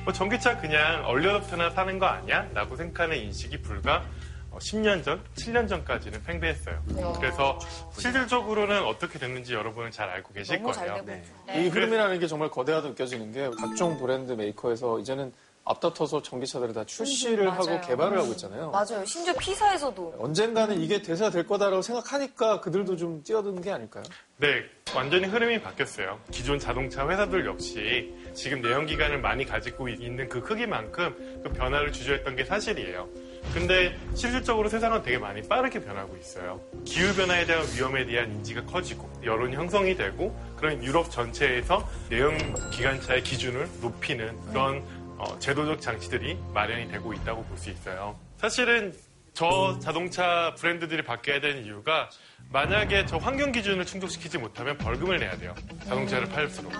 뭐 전기차 그냥 얼려놓거나 사는 거 아니야? 라고 생각하는 인식이 불과 어, 10년 전, 7년 전까지는 팽배했어요. 그래서 실질적으로는 어떻게 됐는지 여러분은 잘 알고 계실 거예요. 네. 이 흐름이라는 게 정말 거대하다 느껴지는 게 각종 브랜드 메이커에서 이제는 앞다퉈서 전기차들을 다 출시를 하고 맞아요. 개발을 하고 있잖아요. 맞아요. 심지어 피사에서도. 언젠가는 이게 대세가 될 거다라고 생각하니까 그들도 좀 뛰어드는 게 아닐까요? 네, 완전히 흐름이 바뀌었어요. 기존 자동차 회사들 역시 지금 내연기관을 많이 가지고 있는 그 크기만큼 그 변화를 주저했던 게 사실이에요. 근데 실질적으로 세상은 되게 많이 빠르게 변하고 있어요. 기후변화에 대한 위험에 대한 인지가 커지고 여론이 형성이 되고 그런 유럽 전체에서 내연기관차의 기준을 높이는 그런 어, 제도적 장치들이 마련이 되고 있다고 볼 수 있어요. 사실은 저 자동차 브랜드들이 바뀌어야 되는 이유가 만약에 저 환경 기준을 충족시키지 못하면 벌금을 내야 돼요. 자동차를 팔수록.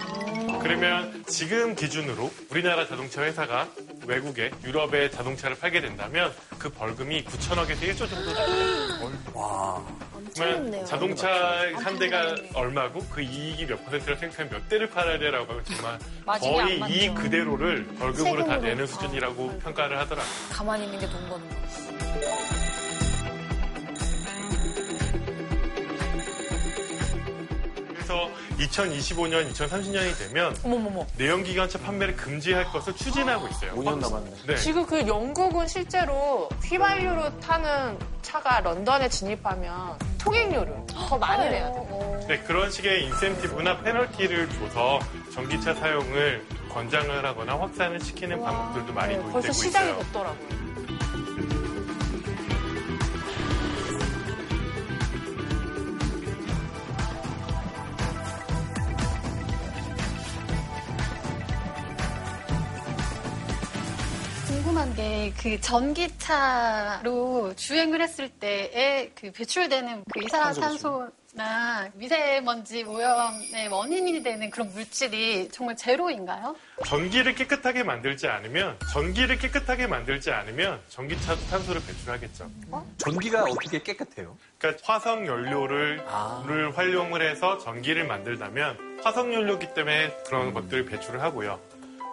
그러면 지금 기준으로 우리나라 자동차 회사가 외국에 유럽에 자동차를 팔게 된다면 그 벌금이 9천억에서 1조 정도 돼요. 와. 그러면 자동차 한 대가 얼마고 그 이익이 몇 퍼센트를 생각하면 몇 대를 팔아야 되라고 하면 정말 *laughs* 마진이 거의 맞죠. 이익 그대로를 벌금으로 다 세금으로. 내는 수준이라고 평가를 하더라고요. 가만히 있는 게 돈 버는 거. 그래서 2025년, 2030년이 되면 어머머머. 내연기관차 판매를 금지할 것을 추진하고 있어요. 5년 남았네. 네. 지금 그 영국은 실제로 휘발유로 타는 차가 런던에 진입하면 통행료를 더 많이 내야 돼요. 네, 그런 식의 인센티브나 페널티를 줘서 전기차 사용을 권장을 하거나 확산을 시키는 방법들도 많이 네, 도입되고 벌써 시작이 있어요. 됐더라고요. 궁금한 게 그 전기차로 주행을 했을 때에 그 배출되는 그 이산화탄소나 미세먼지 오염의 원인이 되는 그런 물질이 정말 제로인가요? 전기를 깨끗하게 만들지 않으면 전기를 깨끗하게 만들지 않으면 전기차도 탄소를 배출하겠죠. 전기가 어떻게 깨끗해요? 그러니까 화석 연료를 아. 를 활용을 해서 전기를 만들다면 화석 연료기 때문에 그런 것들을 배출을 하고요.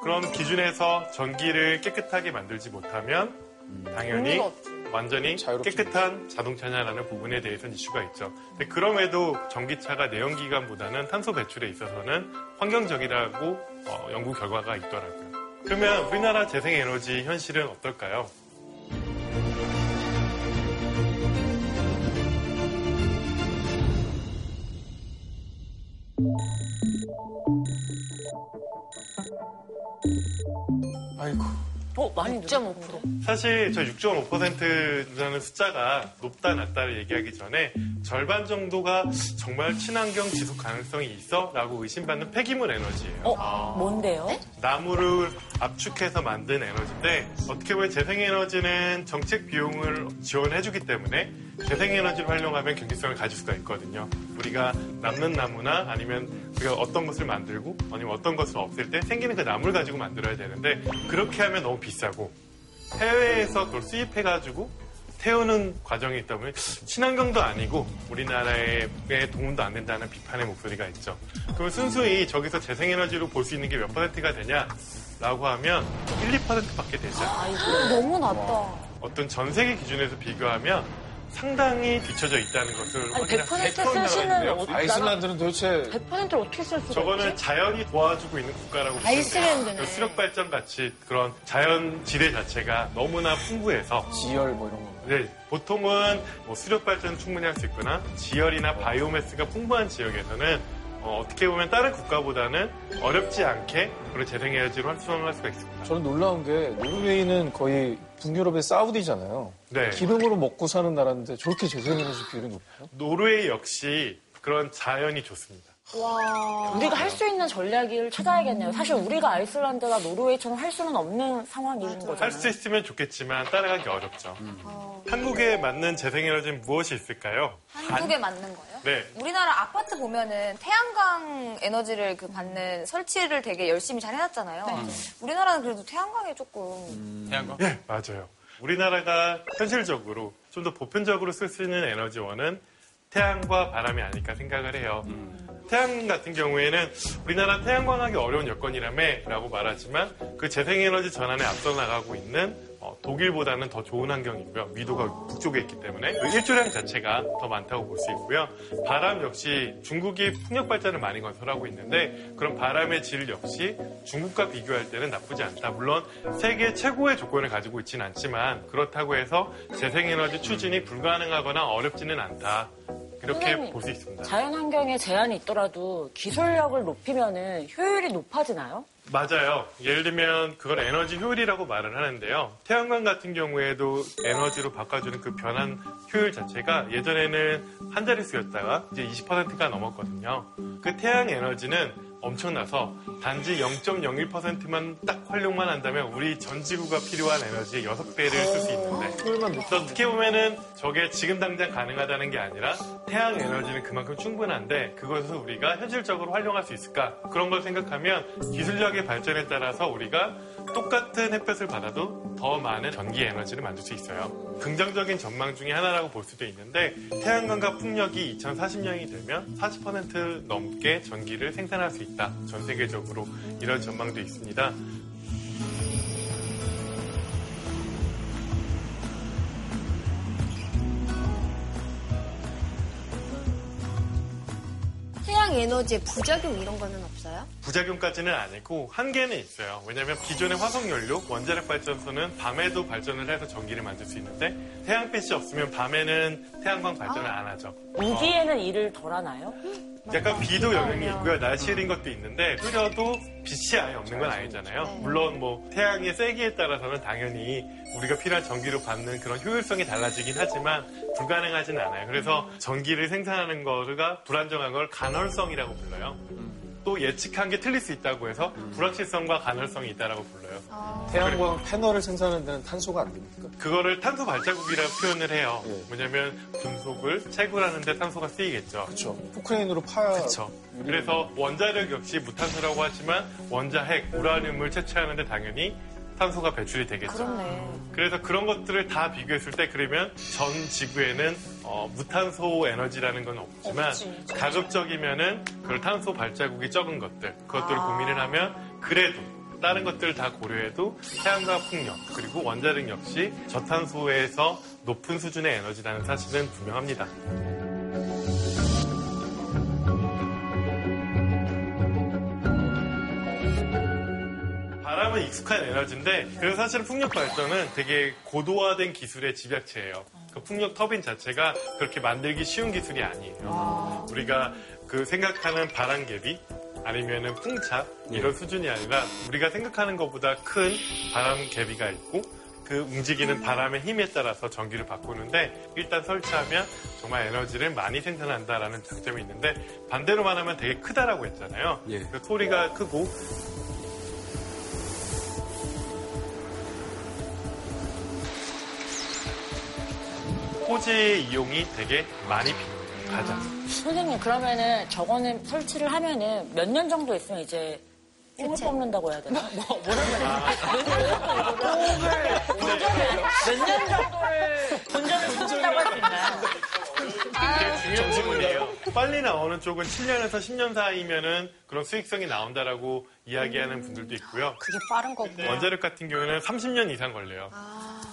그런 기준에서 전기를 깨끗하게 만들지 못하면 당연히. 완전히 깨끗한 자동차냐라는 부분에 대해서는 이슈가 있죠. 근데 그럼에도 전기차가 내연기관보다는 탄소 배출에 있어서는 환경적이라고 어, 연구 결과가 있더라고요. 그러면 우리나라 재생에너지 현실은 어떨까요? 어, 많이 6.5%. 사실 저 6.5%라는 숫자가 높다 낮다를 얘기하기 전에 절반 정도가 정말 친환경 지속 가능성이 있어라고 의심받는 폐기물 에너지예요. 어, 뭔데요? 나무를 압축해서 만든 에너지인데 어떻게 보면 재생에너지는 정책 비용을 지원해주기 때문에 재생에너지를 활용하면 경제성을 가질 수가 있거든요. 우리가 남는 나무나 아니면 우리가 어떤 것을 만들고 아니면 어떤 것을 없앨 때 생기는 그 나무를 가지고 만들어야 되는데 그렇게 하면 너무 비싸고 해외에서 그걸 수입해가지고 태우는 과정이 있다 보니 친환경도 아니고 우리나라에 도움도 안 된다는 비판의 목소리가 있죠. 그럼 순수히 저기서 재생에너지로 볼 수 있는 게 몇 퍼센트가 되냐 라고 하면 1, 2%밖에 되지 않아요. 너무 낮다. 어떤 전 세계 기준에서 비교하면 상당히 뒤처져 있다는 것을 아니, 확인할 100% 쓰시는 어- 아이슬란드는 도대체 100%를 어떻게 쓸 수가 저거는 있지? 자연이 도와주고 있는 국가라고 보시면 아이슬란드네. 돼요. 수력 발전 같이 그런 자연 지대 자체가 너무나 풍부해서 지열 뭐 이런 거. 네, 보통은 뭐 수력 발전 충분히 할 수 있거나 지열이나 바이오매스가 풍부한 지역에서는 어, 떻게 보면 다른 국가보다는 어렵지 않게 그런 재생에너지로 활성화할 수가 있습니다. 저는 놀라운 게 노르웨이는 거의 북유럽의 사우디잖아요. 네. 기름으로 먹고 사는 나라인데 저렇게 재생에너지 비율이 높아요? 노르웨이 역시 그런 자연이 좋습니다. 우리가 할 수 있는 전략을 찾아야겠네요. 사실 우리가 아이슬란드나 노르웨이처럼 할 수는 없는 상황인 거잖아요. 할수 있으면 좋겠지만 따라가기 어렵죠. 한국에 맞는 재생에너지는 무엇이 있을까요? 한국에 맞는 거예요? 네. 우리나라 아파트 보면은 태양광 에너지를 그 받는 설치를 되게 열심히 잘 해놨잖아요. 우리나라는 그래도 태양광에 조금 태양광? 네, 맞아요. 우리나라가 현실적으로 좀 더 보편적으로 쓸 수 있는 에너지원은 태양과 바람이 아닐까 생각을 해요. 태양 같은 경우에는 우리나라 태양광하기 어려운 여건이라며 라고 말하지만 그 재생에너지 전환에 앞서 나가고 있는 어, 독일보다는 더 좋은 환경이고요. 위도가 북쪽에 있기 때문에 그 일조량 자체가 더 많다고 볼 수 있고요. 바람 역시 중국이 풍력 발전을 많이 건설하고 있는데 그런 바람의 질 역시 중국과 비교할 때는 나쁘지 않다. 물론 세계 최고의 조건을 가지고 있지는 않지만 그렇다고 해서 재생에너지 추진이 불가능하거나 어렵지는 않다. 이렇게 볼 수 있습니다. 자연 환경에 제한이 있더라도 기술력을 높이면은 효율이 높아지나요? 맞아요. 예를 들면 그걸 에너지 효율이라고 말을 하는데요. 태양광 같은 경우에도 에너지로 바꿔주는 그 변환 효율 자체가 예전에는 한 자릿수였다가 이제 20%가 넘었거든요. 그 태양 에너지는 엄청나서 단지 0.01%만 딱 활용만 한다면 우리 전 지구가 필요한 에너지의 6배를 쓸 수 있는데 그래서 어떻게 보면은 저게 지금 당장 가능하다는 게 아니라 태양 에너지는 그만큼 충분한데 그것을 우리가 현실적으로 활용할 수 있을까? 그런 걸 생각하면 기술력의 발전에 따라서 우리가 똑같은 햇볕을 받아도 더 많은 전기 에너지를 만들 수 있어요. 긍정적인 전망 중에 하나라고 볼 수도 있는데 태양광과 풍력이 2040년이 되면 40% 넘게 전기를 생산할 수 있다. 전 세계적으로 이런 전망도 있습니다. 태양 에너지의 부작용 이런 거는 없어요? 부작용까지는 아니고 한계는 있어요. 왜냐하면 기존의 화석 연료 원자력 발전소는 밤에도 발전을 해서 전기를 만들 수 있는데 태양빛이 없으면 밤에는 태양광 발전을 안 하죠. 우기에는 일을 덜 하나요? 약간 비도 영향이 있고요. 날씨 흐린 것도 있는데 흐려도 빛이 아예 없는 건 아니잖아요. 물론 뭐 태양의 세기에 따라서는 당연히 우리가 필요한 전기를 받는 그런 효율성이 달라지긴 하지만 불가능하진 않아요. 그래서 전기를 생산하는 거가 불안정한 걸 간헐성이라고 불러요. 또 예측한 게 틀릴 수 있다고 해서 불확실성과 간헐성이 있다라고 불러요. 태양광 패널을 생산하는 데는 탄소가 안 됩니까? 그거를 탄소 발자국이라고 표현을 해요. 뭐냐면 금속을 채굴하는데 탄소가 쓰이겠죠. 그렇죠. 포크레인으로 파야. 그렇죠. 그래서 원자력 역시 무탄소라고 하지만 원자핵, 우라늄을 채취하는데 당연히 탄소가 배출이 되겠죠. 그렇네. 그래서 그런 것들을 다 비교했을 때 그러면 전 지구에는 어, 무탄소 에너지라는 건 없지만 없지. 가급적이면은 그 탄소 발자국이 적은 것들 그것들을 아. 고민을 하면 그래도 다른 것들을 다 고려해도 태양과 풍력 그리고 원자력 역시 저탄소에서 높은 수준의 에너지라는 사실은 분명합니다. 익숙한 에너지인데 그래서 사실은 풍력 발전은 되게 고도화된 기술의 집약체예요. 그 풍력 터빈 자체가 그렇게 만들기 쉬운 기술이 아니에요. 우리가 그 생각하는 바람개비 아니면은 풍차 이런 수준이 아니라 우리가 생각하는 것보다 큰 바람개비가 있고 그 움직이는 바람의 힘에 따라서 전기를 바꾸는데 일단 설치하면 정말 에너지를 많이 생산한다라는 장점이 있는데 반대로 말하면 되게 크다라고 했잖아요. 그 소리가 크고 호재 이용이 되게 많이 필요해요. 가장. 선생님 그러면은 저거는 설치를 하면은 몇 년 정도 있으면 이제 꿈을 뽑는다고 해야 되나? *laughs* 뭐 뭐라고 해야 되나? 몇년 정도를 본전을 뽑는다고 할 수 있나요? 중요한 질문이에요. 빨리 나오는 쪽은 7년에서 10년 사이면은 그런 수익성이 나온다라고 이야기하는 분들도 있고요. 그게 빠른 거구나. 원자력 같은 경우에는 30년 이상 걸려요.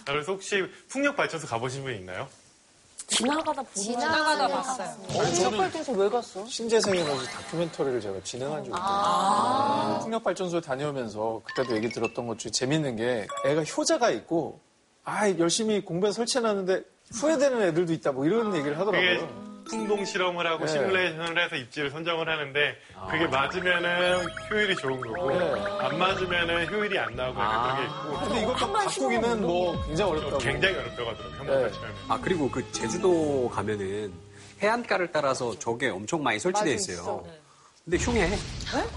그래서 혹시 풍력 발전소 가보신 분 있나요? 지나가다 보고 지나가다 봤어요. 풍력 발전소 왜 갔어? 신재생 에너지 다큐멘터리를 제가 진행한 적이 있어요. 풍력 발전소에 다녀오면서 그때도 얘기 들었던 것 중에 재밌는 게 애가 효자가 있고 아 열심히 공부해 설치해놨는데 후회되는 애들도 있다 뭐 이런 얘기를 하더라고요. 풍동 실험을 하고 네. 시뮬레이션을 해서 입지를 선정을 하는데 그게 맞으면은 효율이 좋은 거고 네. 안 맞으면은 효율이 안 나오고 약간 그런 게 있고 근데 이것도 바꾸기는 뭐 굉장히 어렵다고. 굉장히 어렵다고 하더라고요. 네. 같이 하면. 아 그리고 그 제주도 가면은 해안가를 따라서 저게 엄청 많이 설치돼 있어요. 근데 흉해.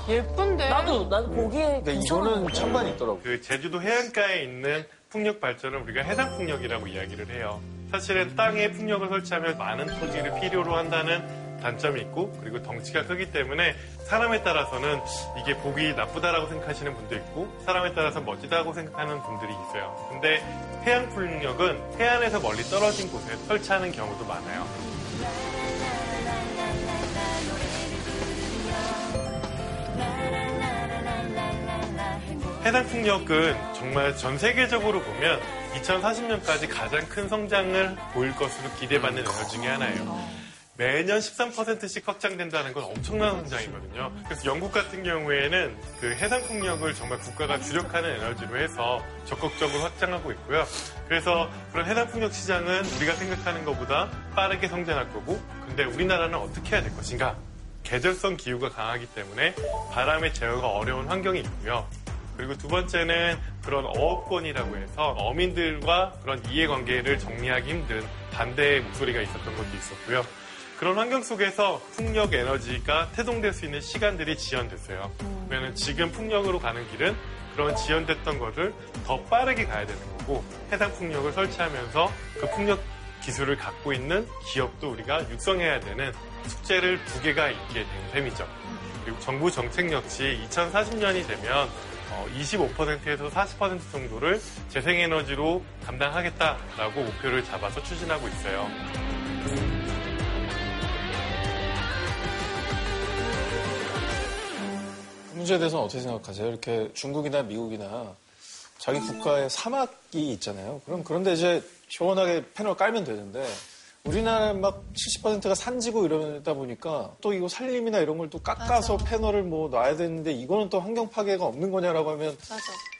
예쁜데? 나도 나도 보기에 근데 이거는 찬반이 있더라고. 그 제주도 해안가에 있는 풍력 발전을 우리가 해상 풍력이라고 이야기를 해요. 사실은 땅에 풍력을 설치하면 많은 토지를 필요로 한다는 단점이 있고 그리고 덩치가 크기 때문에 사람에 따라서는 이게 보기 나쁘다라고 생각하시는 분도 있고 사람에 따라서 멋지다고 생각하는 분들이 있어요. 근데 해양 풍력은 해안에서 멀리 떨어진 곳에 설치하는 경우도 많아요. 해상 풍력은 정말 전 세계적으로 보면 2040년까지 가장 큰 성장을 보일 것으로 기대받는 에너지 중에 하나예요. 매년 13%씩 확장된다는 건 엄청난 성장이거든요. 그래서 영국 같은 경우에는 그 해상 풍력을 정말 국가가 주력하는 에너지로 해서 적극적으로 확장하고 있고요. 그래서 그런 해상 풍력 시장은 우리가 생각하는 것보다 빠르게 성장할 거고, 근데 우리나라는 어떻게 해야 될 것인가? 계절성 기후가 강하기 때문에 바람의 제어가 어려운 환경이 있고요. 그리고 두 번째는 그런 어업권이라고 해서 어민들과 그런 이해관계를 정리하기 힘든 반대의 목소리가 있었던 것도 있었고요. 그런 환경 속에서 풍력 에너지가 태동될 수 있는 시간들이 지연됐어요. 그러면 지금 풍력으로 가는 길은 그런 지연됐던 것을 더 빠르게 가야 되는 거고 해상 풍력을 설치하면서 그 풍력 기술을 갖고 있는 기업도 우리가 육성해야 되는 숙제를 두 개가 있게 된 셈이죠. 그리고 정부 정책 역시 2040년이 되면 25%에서 40% 정도를 재생에너지로 감당하겠다라고 목표를 잡아서 추진하고 있어요. 그 문제에 대해서는 어떻게 생각하세요? 이렇게 중국이나 미국이나 자기 국가에 사막이 있잖아요. 그럼 그런데 이제 시원하게 패널 깔면 되는데 우리나라 막 70%가 산지고 이러다 보니까 또 이거 산림이나 이런 걸 또 깎아서 패널을 뭐 놔야 되는데 이거는 또 환경 파괴가 없는 거냐라고 하면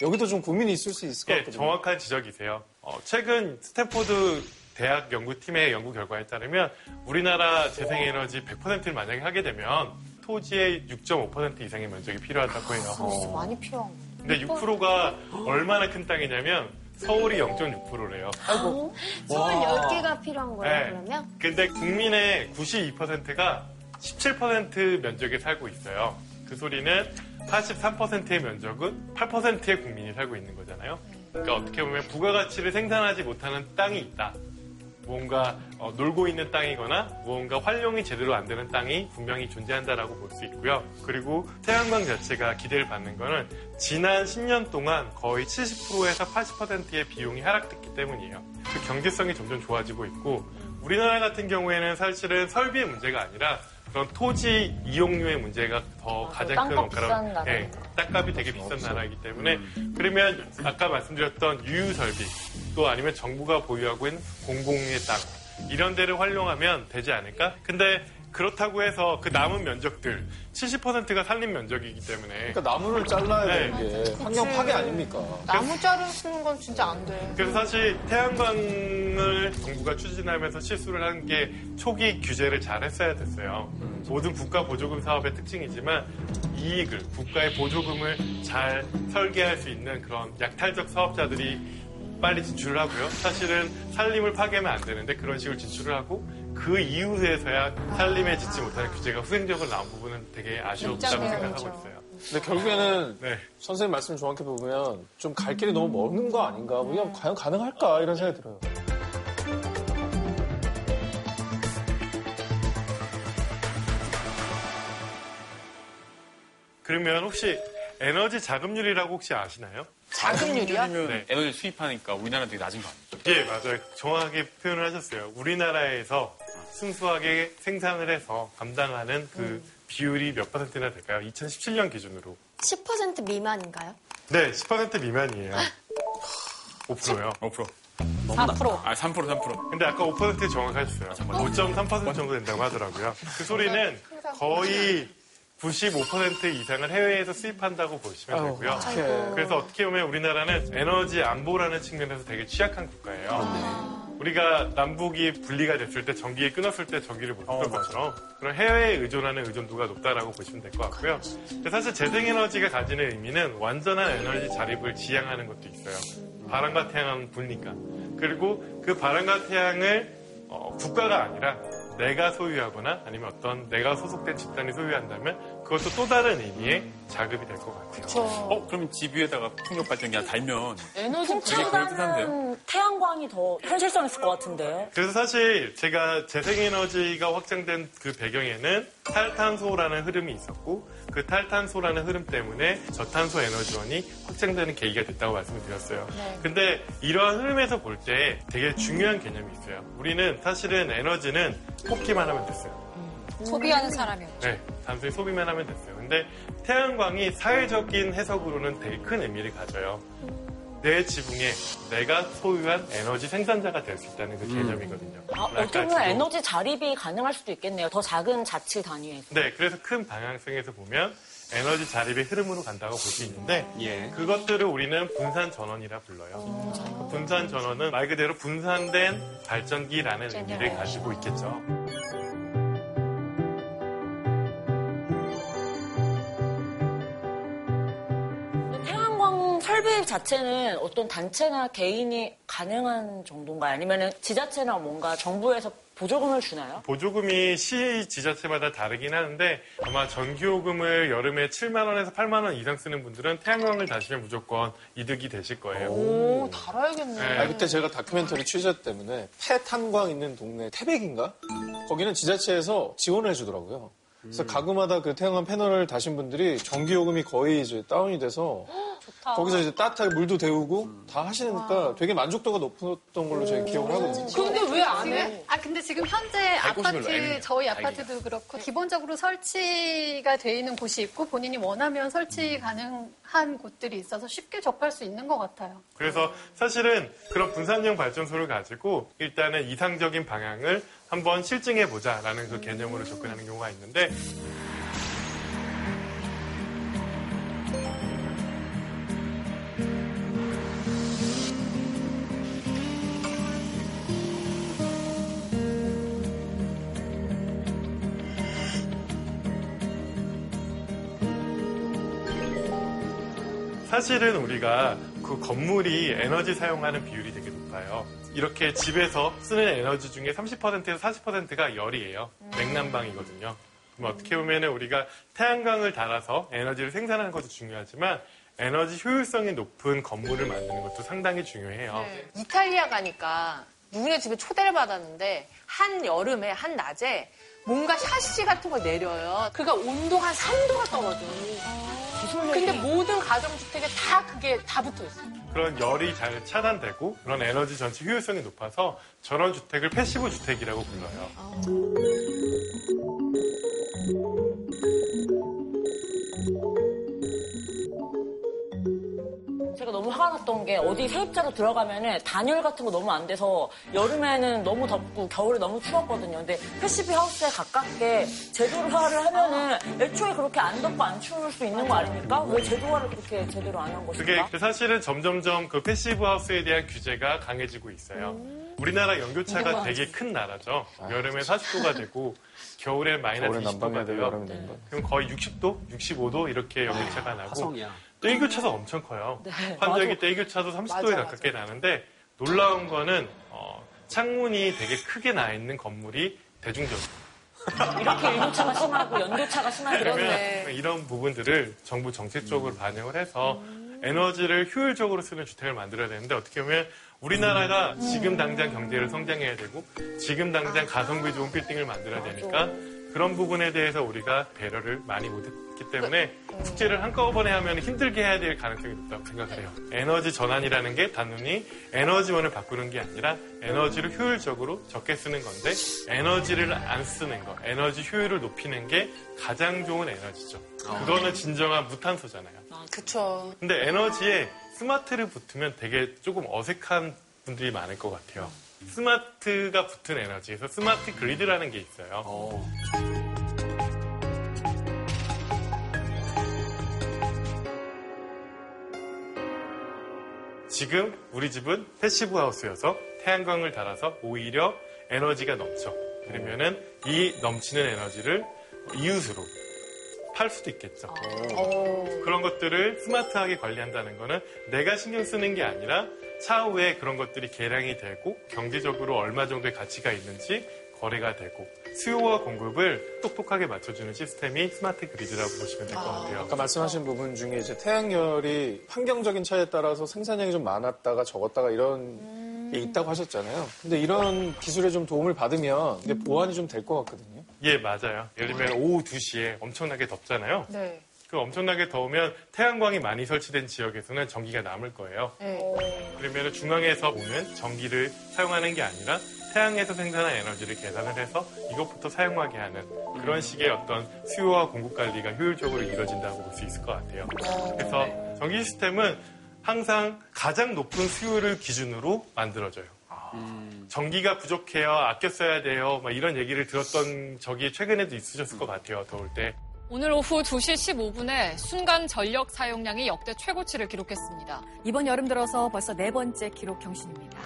여기도 좀 고민이 있을 수 있을 것 예, 같거든요. 정확한 지적이세요. 어, 최근 스탠포드 대학 연구팀의 연구 결과에 따르면 우리나라 재생에너지 100%를 만약에 하게 되면 토지의 6.5% 이상의 면적이 필요하다고 해요. 진짜 많이 필요한 거. 근데 6%가 얼마나 큰 땅이냐면 서울이 0.6%래요. 아이고. 서울 10개가 필요한 거예요, 네. 그러면? 근데 국민의 92%가 17% 면적에 살고 있어요. 그 소리는 83%의 면적은 8%의 국민이 살고 있는 거잖아요. 그러니까 어떻게 보면 부가가치를 생산하지 못하는 땅이 있다. 뭔가 어, 놀고 있는 땅이거나 무언가 활용이 제대로 안 되는 땅이 분명히 존재한다라고 볼 수 있고요. 그리고 태양광 자체가 기대를 받는 거는 지난 10년 동안 거의 70%에서 80%의 비용이 하락됐기 때문이에요. 그 경제성이 점점 좋아지고 있고 우리나라 같은 경우에는 사실은 설비의 문제가 아니라 그런 토지 이용료의 문제가 더 가장 큰 땅값 비싼 원가라고. 예, 땅값이 되게 비싼 나라이기 때문에 그러면 아까 말씀드렸던 유유 설비 또 아니면 정부가 보유하고 있는 공공의 땅 이런 데를 활용하면 되지 않을까? 근데 그렇다고 해서 그 남은 면적들 70%가 산림 면적이기 때문에 그러니까 나무를 잘라야 네. 되는 게 환경 파괴 아닙니까? 나무 자르는 건 진짜 안 돼. 그래서 사실 태양광을 정부가 추진하면서 실수를 한 게 초기 규제를 잘 했어야 됐어요. 모든 국가 보조금 사업의 특징이지만 이익을 국가의 보조금을 잘 설계할 수 있는 그런 약탈적 사업자들이 빨리 진출을 하고요. 사실은 산림을 파괴하면 안 되는데 그런 식으로 진출을 하고 그 이후에서야 산림에 짓지 못하는 규제가 후생적으로 나온 부분은 되게 아쉬웠다고 생각하고 있어요. 근데 결국에는 네. 선생님 말씀 정확히 보면 좀 갈 길이 너무 먼거 아닌가? 그냥 과연 가능할까? 이런 생각이 들어요. 그러면 혹시 에너지 자금률이라고 혹시 아시나요? 자금률이요? 네. 에너지 수입하니까 우리나라는 되게 낮은 거 아니에요? 예, 맞아요. 정확하게 표현을 하셨어요. 우리나라에서 순수하게 생산을 해서 감당하는 그 비율이 몇 퍼센트나 될까요? 2017년 기준으로. 10% 미만인가요? 네, 10% 미만이에요. 5%요. 5%. 4%. 아, 3% 3%. 근데 아까 5% 정확하셨어요. 5.3% 정도 된다고 하더라고요. 그 소리는 거의 95% 이상을 해외에서 수입한다고 보시면 되고요. 어떡해. 그래서 어떻게 보면 우리나라는 에너지 안보라는 측면에서 되게 취약한 국가예요. 우리가 남북이 분리가 됐을 때 전기가 끊었을 때 전기를 못 쓰던 것처럼 그런 해외에 의존하는 의존도가 높다라고 보시면 될 것 같고요. 근데 사실 재생에너지가 가지는 의미는 완전한 에너지 자립을 지향하는 것도 있어요. 바람과 태양은 불니까. 그리고 그 바람과 태양을 어, 국가가 아니라 내가 소유하거나 아니면 어떤 내가 소속된 집단이 소유한다면 그것도 또 다른 의미의 자급이 될 것 같아요. 어, 그러면 집 위에다가 풍력 발전기 하나 달면 에너지 되게 그럴듯한데요? 음, 태양광이 더 현실성 있을 것 같은데요. 그래서 사실 제가 재생에너지가 확장된 그 배경에는 탈탄소라는 흐름이 있었고 그 탈탄소라는 흐름 때문에 저탄소 에너지원이 확장되는 계기가 됐다고 말씀을 드렸어요. 근데 이러한 흐름에서 볼 때 되게 중요한 개념이 있어요. 우리는 사실은 에너지는 뽑기만 하면 됐어요. 소비하는 사람이요. 네, 단순히 소비만 하면 됐어요. 근데 태양광이 사회적인 해석으로는 되게 큰 의미를 가져요. 내 지붕에 내가 소유한 에너지 생산자가 될 수 있다는 그 개념이거든요. 아, 뭐랄까, 어떻게 보면 에너지 자립이 가능할 수도 있겠네요. 더 작은 자치 단위에서. 네, 그래서 큰 방향성에서 보면 에너지 자립의 흐름으로 간다고 볼 수 있는데 예. 그것들을 우리는 분산 전원이라 불러요. 그 분산 전원은 말 그대로 분산된 발전기라는 의미를 가지고 있겠죠. 설비 자체는 어떤 단체나 개인이 가능한 정도인가요? 아니면 지자체나 뭔가 정부에서 보조금을 주나요? 보조금이 시 지자체마다 다르긴 하는데 아마 전기요금을 여름에 7만 원에서 8만 원 이상 쓰는 분들은 태양광을 다시면 무조건 이득이 되실 거예요. 오, 달아야겠네. 네. 아, 그때 제가 다큐멘터리 취재 때문에 폐탄광 있는 동네 태백인가? 거기는 지자체에서 지원을 해주더라고요. 그래서 가구마다 그 태양광 패널을 다신 분들이 전기 요금이 거의 이제 다운이 돼서 좋다. 거기서 이제 따뜻하게 물도 데우고 다 하시니까 되게 만족도가 높았던 걸로 제가 기억을 하거든요. 근데 왜 안 해? 아 근데 지금 현재 아파트. 저희 아파트도 그렇고 기본적으로 설치가 돼 있는 곳이 있고 본인이 원하면 설치 가능한 곳들이 있어서 쉽게 접할 수 있는 것 같아요. 그래서 사실은 그런 분산형 발전소를 가지고 일단은 이상적인 방향을 한번 실증해 보자라는 그 개념으로 접근하는 경우가 있는데 사실은 우리가 그 건물이 에너지 사용하는 비율이 되게 높아요. 이렇게 집에서 쓰는 에너지 중에 30%에서 40%가 열이에요. 냉난방이거든요. 그럼 어떻게 보면 우리가 태양광을 달아서 에너지를 생산하는 것도 중요하지만 에너지 효율성이 높은 건물을 만드는 것도 상당히 중요해요. 네. 이탈리아 가니까 누구네 집에 초대를 받았는데 한 여름에 한 낮에 뭔가 샤시 같은 걸 내려요. 그러니까 온도가 한 3도가 떨어져. 근데 모든 가정주택에 다 그게 다 붙어 있어요. 그런 열이 잘 차단되고 그런 에너지 전체 효율성이 높아서 저런 주택을 passive 주택이라고 불러요. 제가 너무 화가 났던 게 어디 세입자로 들어가면은 단열 같은 거 너무 안 돼서 여름에는 너무 덥고 겨울에 너무 추웠거든요. 근데 passive house에 가깝게 제도화를 하면은 애초에 그렇게 안 덥고 안 추울 수 있는 거 아닙니까? 왜 제도화를 그렇게 제대로 안한 그게 것인가? 사실은 점점점 그 passive house에 대한 규제가 강해지고 있어요. 우리나라 연교차가 되게 큰 나라죠. 여름에 40도가 되고 겨울에 마이너스 겨울에 20도가 난방해야 되고 돼요. 그럼 거의 60도, 65도 이렇게 연교차가 나고 일교차도 엄청 커요. 네, 환절기 때 일교차도 30도에 맞아, 가깝게 나는데 놀라운 거는 어, 창문이 되게 크게 나 있는 건물이 대중적이에요. 이렇게 일교차가 심하고 연교차가 심하게 그러면. 이런 부분들을 정부 정책적으로 반영을 해서 에너지를 효율적으로 쓰는 주택을 만들어야 되는데 어떻게 보면 우리나라가 지금 당장 경제를 성장해야 되고 지금 당장 가성비 좋은 빌딩을 만들어야 되니까 그런 부분에 대해서 우리가 배려를 많이 못했기 때문에 숙제를 한꺼번에 하면 힘들게 해야 될 가능성이 높다고 생각을 해요. 에너지 전환이라는 게 단순히 에너지원을 바꾸는 게 아니라 에너지를 효율적으로 적게 쓰는 건데 에너지를 안 쓰는 거, 에너지 효율을 높이는 게 가장 좋은 에너지죠. 그거는 진정한 무탄소잖아요. 그쵸. 근데 에너지에 스마트를 붙으면 되게 조금 어색한 분들이 많을 것 같아요. 스마트가 붙은 에너지에서 스마트 그리드라는 게 있어요. 지금 우리 집은 passive house여서 태양광을 달아서 오히려 에너지가 넘쳐. 그러면은 이 넘치는 에너지를 이웃으로 팔 수도 있겠죠. 그런 것들을 smart하게 관리한다는 거는 내가 신경 쓰는 게 아니라 차후에 그런 것들이 계량이 되고 경제적으로 얼마 정도의 가치가 있는지 거래가 되고 수요와 공급을 똑똑하게 맞춰주는 시스템이 smart grid라고 보시면 될 것 같아요. 아까 말씀하신 부분 중에 이제 태양열이 환경적인 차이에 따라서 생산량이 좀 많았다가 적었다가 이런 게 있다고 하셨잖아요. 근데 이런 기술에 좀 도움을 받으면 이게 보완이 좀 될 것 같거든요. 예, 맞아요. 예를 들면 오후 2시에 엄청나게 덥잖아요. 네. 그 엄청나게 더우면 태양광이 많이 설치된 지역에서는 전기가 남을 거예요. 네. 그러면 중앙에서 오는 전기를 사용하는 게 아니라 태양에서 생산한 에너지를 계산을 해서 이것부터 사용하게 하는 그런 식의 어떤 수요와 공급 관리가 효율적으로 이루어진다고 볼 수 있을 것 같아요. 그래서 전기 시스템은 항상 가장 높은 수요를 기준으로 만들어져요. 전기가 부족해요, 아껴 써야 돼요, 막 이런 얘기를 들었던 적이 최근에도 있으셨을 것 같아요, 더울 때. 오늘 오후 2시 15분에 순간 전력 사용량이 역대 최고치를 기록했습니다. 이번 여름 들어서 벌써 네 번째 기록 경신입니다.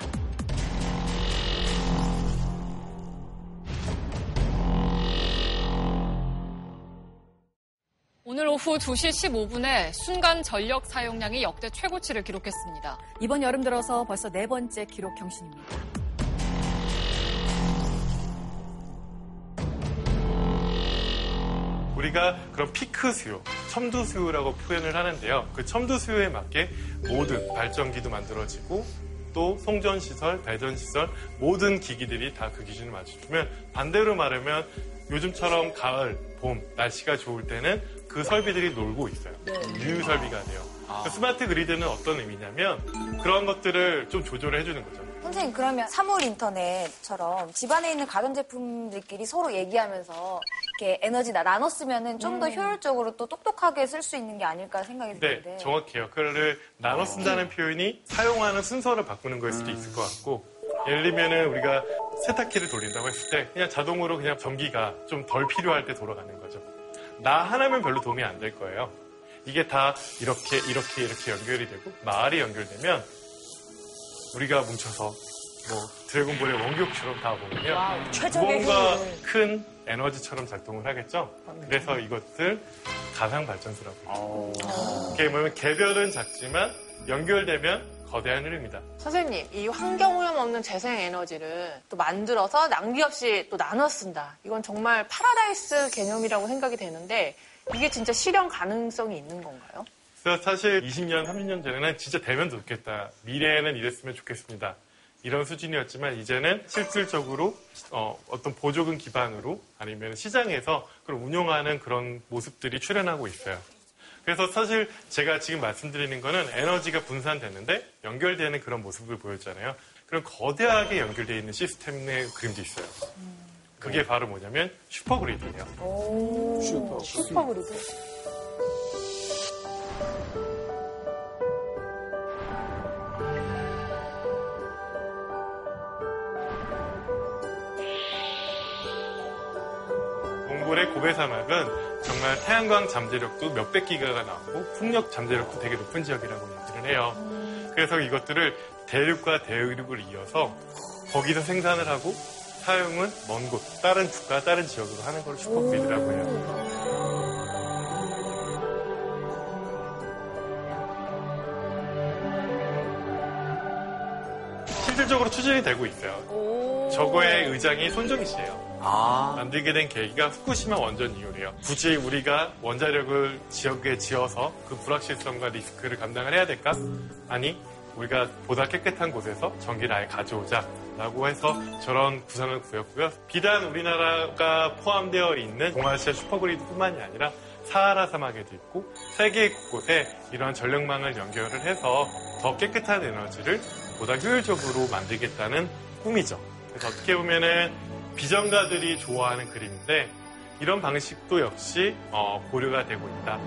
오늘 오후 2시 15분에 순간 전력 사용량이 역대 최고치를 기록했습니다. 이번 여름 들어서 벌써 네 번째 기록 경신입니다. 우리가 그런 피크 수요, 첨두 수요라고 표현을 하는데요. 그 첨두 수요에 맞게 모든 발전기도 만들어지고 또 송전 시설, 배전 시설 모든 기기들이 다 그 기준을 맞춰주면 반대로 말하면 요즘처럼 가을, 봄 날씨가 좋을 때는 그 설비들이 놀고 있어요. 유유 설비가 돼요. 그 스마트 그리드는 어떤 의미냐면 그런 것들을 좀 조절을 해주는 거죠. 선생님 그러면 사물 인터넷처럼 집안에 있는 가전 제품들끼리 서로 얘기하면서 이렇게 에너지 나- 나눠 쓰면은 좀 더 효율적으로 또 똑똑하게 쓸 수 있는 게 아닐까 생각이 네, 드는데 정확해요. 그거를 나눠 쓴다는 표현이 사용하는 순서를 바꾸는 거일 수도 있을 것 같고 예를 들면은 우리가 세탁기를 돌린다고 했을 때 그냥 자동으로 그냥 전기가 좀 덜 필요할 때 돌아가는 거죠. 나 하나면 별로 도움이 안 될 거예요. 이게 다 이렇게 이렇게 이렇게 연결이 되고 마을이 연결되면 우리가 뭉쳐서 뭐 드래곤볼의 원격처럼 다 최적의 무언가 힘을. 큰 에너지처럼 작동을 하겠죠. 그래서 이것들 가상 발전소라고 해요. 이게 뭐냐면 개별은 작지만 연결되면 거대한 흐름이다. 선생님, 이 환경 오염 없는 재생 에너지를 또 만들어서 낭비 없이 또 나눠 쓴다. 이건 정말 파라다이스 개념이라고 생각이 되는데 이게 진짜 실현 가능성이 있는 건가요? 그래서 사실 20년, 30년 전에는 진짜 되면 좋겠다. 미래에는 이랬으면 좋겠습니다. 이런 수준이었지만 이제는 실질적으로 어, 떤 보조금 기반으로 아니면 시장에서 그걸 운용하는 그런 모습들이 출현하고 있어요. 그래서 사실 제가 지금 말씀드리는 거는 에너지가 분산됐는데 연결되는 그런 모습을 보였잖아요. 그럼 거대하게 연결되어 있는 시스템의 그림도 있어요. 그게 바로 뭐냐면 super grid예요. super super grid 고베 사막은 정말 태양광 잠재력도 몇백 기가가 나오고 풍력 잠재력도 되게 높은 지역이라고 얘기를 해요. 그래서 이것들을 대륙과 대륙을 이어서 거기서 생산을 하고 사용은 먼 곳, 다른 국가, 다른 지역으로 하는 걸 슈퍼그리드라고 해요. 실질적으로 추진이 되고 있어요. 저거의 의장이 손정희 씨예요. 만들게 된 계기가 후쿠시마 원전 이후래요. 굳이 우리가 원자력을 지역에 지어서 그 불확실성과 리스크를 감당을 해야 될까? 아니, 우리가 보다 깨끗한 곳에서 전기를 아예 가져오자. 라고 해서 저런 구상을 구했고요. 비단 우리나라가 포함되어 있는 동아시아 슈퍼그리드뿐만이 아니라 사하라 사막에도 있고 세계 곳곳에 이런 전력망을 연결을 해서 더 깨끗한 에너지를 보다 효율적으로 만들겠다는 꿈이죠. 그래서 어떻게 보면은 비전가들이 좋아하는 그림인데 이런 방식도 역시 어, 고려가 되고 있다.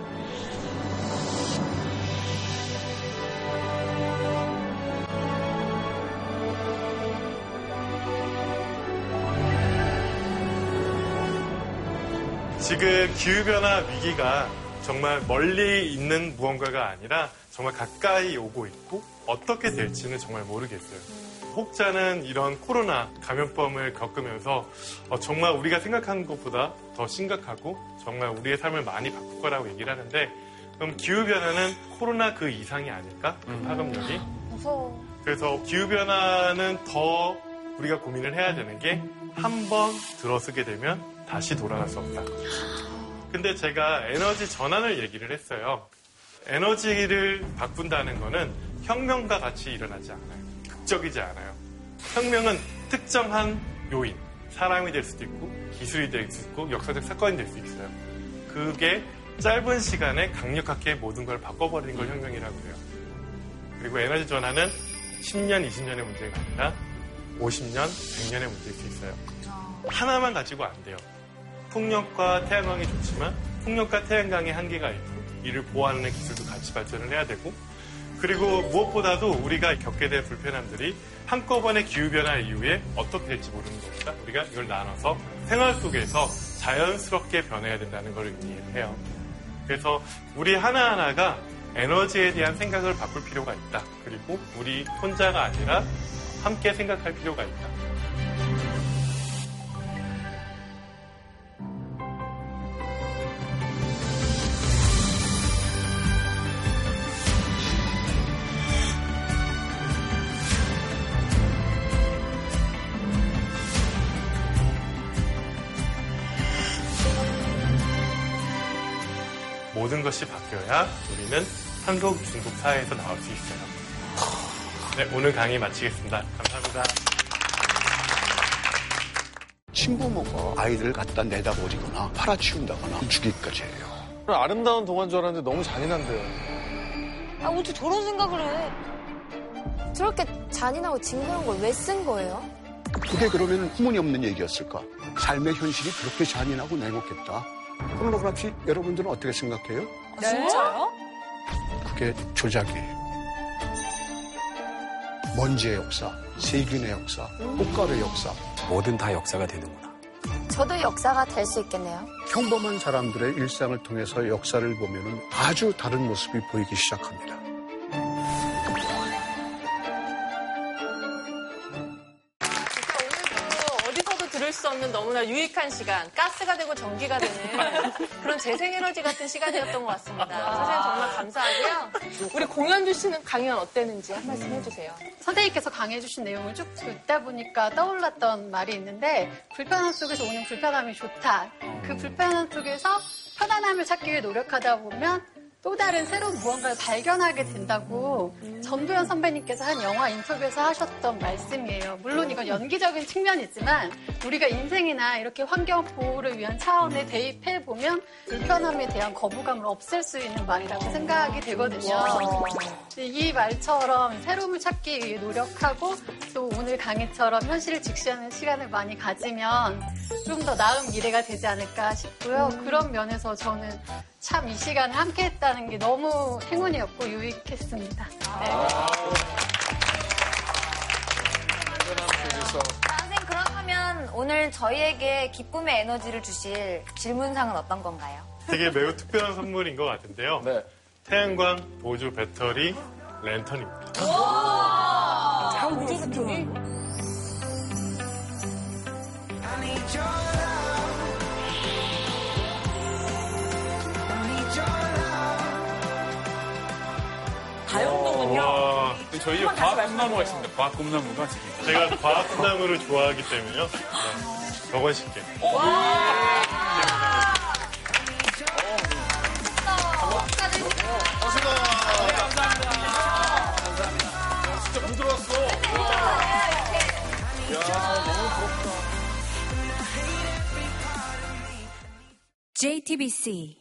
지금 기후변화 위기가 정말 멀리 있는 무언가가 아니라 정말 가까이 오고 있고 어떻게 될지는 정말 모르겠어요. 혹자는 이런 코로나 감염병을 겪으면서 어, 정말 우리가 생각하는 것보다 더 심각하고 정말 우리의 삶을 많이 바꿀 거라고 얘기를 하는데 그럼 기후변화는 코로나 그 이상이 아닐까? 그 파급력이? 무서워 그래서 기후변화는 더 우리가 고민을 해야 되는 게 한 번 들어서게 되면 다시 돌아갈 수 없다. 근데 제가 에너지 전환을 얘기를 했어요. 에너지를 바꾼다는 거는 혁명과 같이 일어나지 않아요. 극적이지 않아요. 혁명은 특정한 요인, 사람이 될 수도 있고, 기술이 될 수 있고, 역사적 사건이 될 수 있어요. 그게 짧은 시간에 강력하게 모든 걸 바꿔버리는 걸 혁명이라고 해요. 그리고 에너지 전환은 10년, 20년의 문제가 아니라 50년, 100년의 문제일 수 있어요. 하나만 가지고 안 돼요. 풍력과 태양광이 좋지만 풍력과 태양광의 한계가 있고 이를 보완하는 기술도 같이 발전을 해야 되고 그리고 무엇보다도 우리가 겪게 될 불편함들이 한꺼번에 기후변화 이후에 어떻게 될지 모르는 것보다 우리가 이걸 나눠서 생활 속에서 자연스럽게 변해야 된다는 걸 의미해요. 그래서 우리 하나하나가 에너지에 대한 생각을 바꿀 필요가 있다. 그리고 우리 혼자가 아니라 함께 생각할 필요가 있다. 모든 것이 바뀌어야 우리는 탄소 중독 사회에서 나올 수 있어요. 네, 오늘 강의 마치겠습니다. 감사합니다. 친부모가 아이들을 갖다 내다버리거나 팔아치운다거나 죽이기까지 해요. 아름다운 동화인 줄 알았는데 너무 잔인한데요. 아, 어떻게 저런 생각을 해? 저렇게 잔인하고 징그러운 걸 왜 쓴 거예요? 그게 그러면 터무니없는 얘기였을까? 삶의 현실이 그렇게 잔인하고 냉혹했다. 포르노그래피 여러분들은 어떻게 생각해요? 진짜요? 그게 조작이에요. 먼지의 역사, 세균의 역사, 꽃가루의 역사. 뭐든 다 역사가 되는구나. 저도 역사가 될 수 있겠네요. 평범한 사람들의 일상을 통해서 역사를 보면 아주 다른 모습이 보이기 시작합니다. 너무나 유익한 시간, 가스가 되고 전기가 되는 *laughs* 그런 재생에너지 같은 시간이었던 것 같습니다. 선생님 정말 감사하고요. 우리 공연주 씨는 강연 어땠는지 한 말씀 해주세요. 선생님께서 강해 주신 내용을 쭉 듣다 보니까 떠올랐던 말이 있는데 불편함 속에서 오는 불편함이 좋다. 그 불편함 속에서 편안함을 찾기 위해 노력하다 보면 또 다른 새로운 무언가를 발견하게 된다고 전도연 선배님께서 한 영화 인터뷰에서 하셨던 말씀이에요. 물론 이건 연기적인 측면이지만 우리가 인생이나 이렇게 환경 보호를 위한 차원에 대입해 보면 불편함에 대한 거부감을 없앨 수 있는 말이라고 생각이 되거든요. 이 말처럼 새로움을 찾기 위해 노력하고 또 오늘 강의처럼 현실을 직시하는 시간을 많이 가지면 좀 더 나은 미래가 되지 않을까 싶고요. 그런 면에서 저는 참 이 시간을 함께 했다는 게 너무 행운이었고 유익했습니다. 네. 선생님, 그렇다면 오늘 저희에게 기쁨의 에너지를 주실 질문상은 어떤 건가요? 되게 매우 특별한 선물인 것 같은데요. 태양광 보조 배터리 랜턴입니다. 자, 우주 배터 다용도군요. 와, 저희 과학 꿈나무가 있습니다. 과학 꿈나무가 지금. 제가 과학 꿈나무를 좋아하기 때문요. 네, 저건 쉽게. 진짜 부드러웠어. 야, 너무 부럽다. JTBC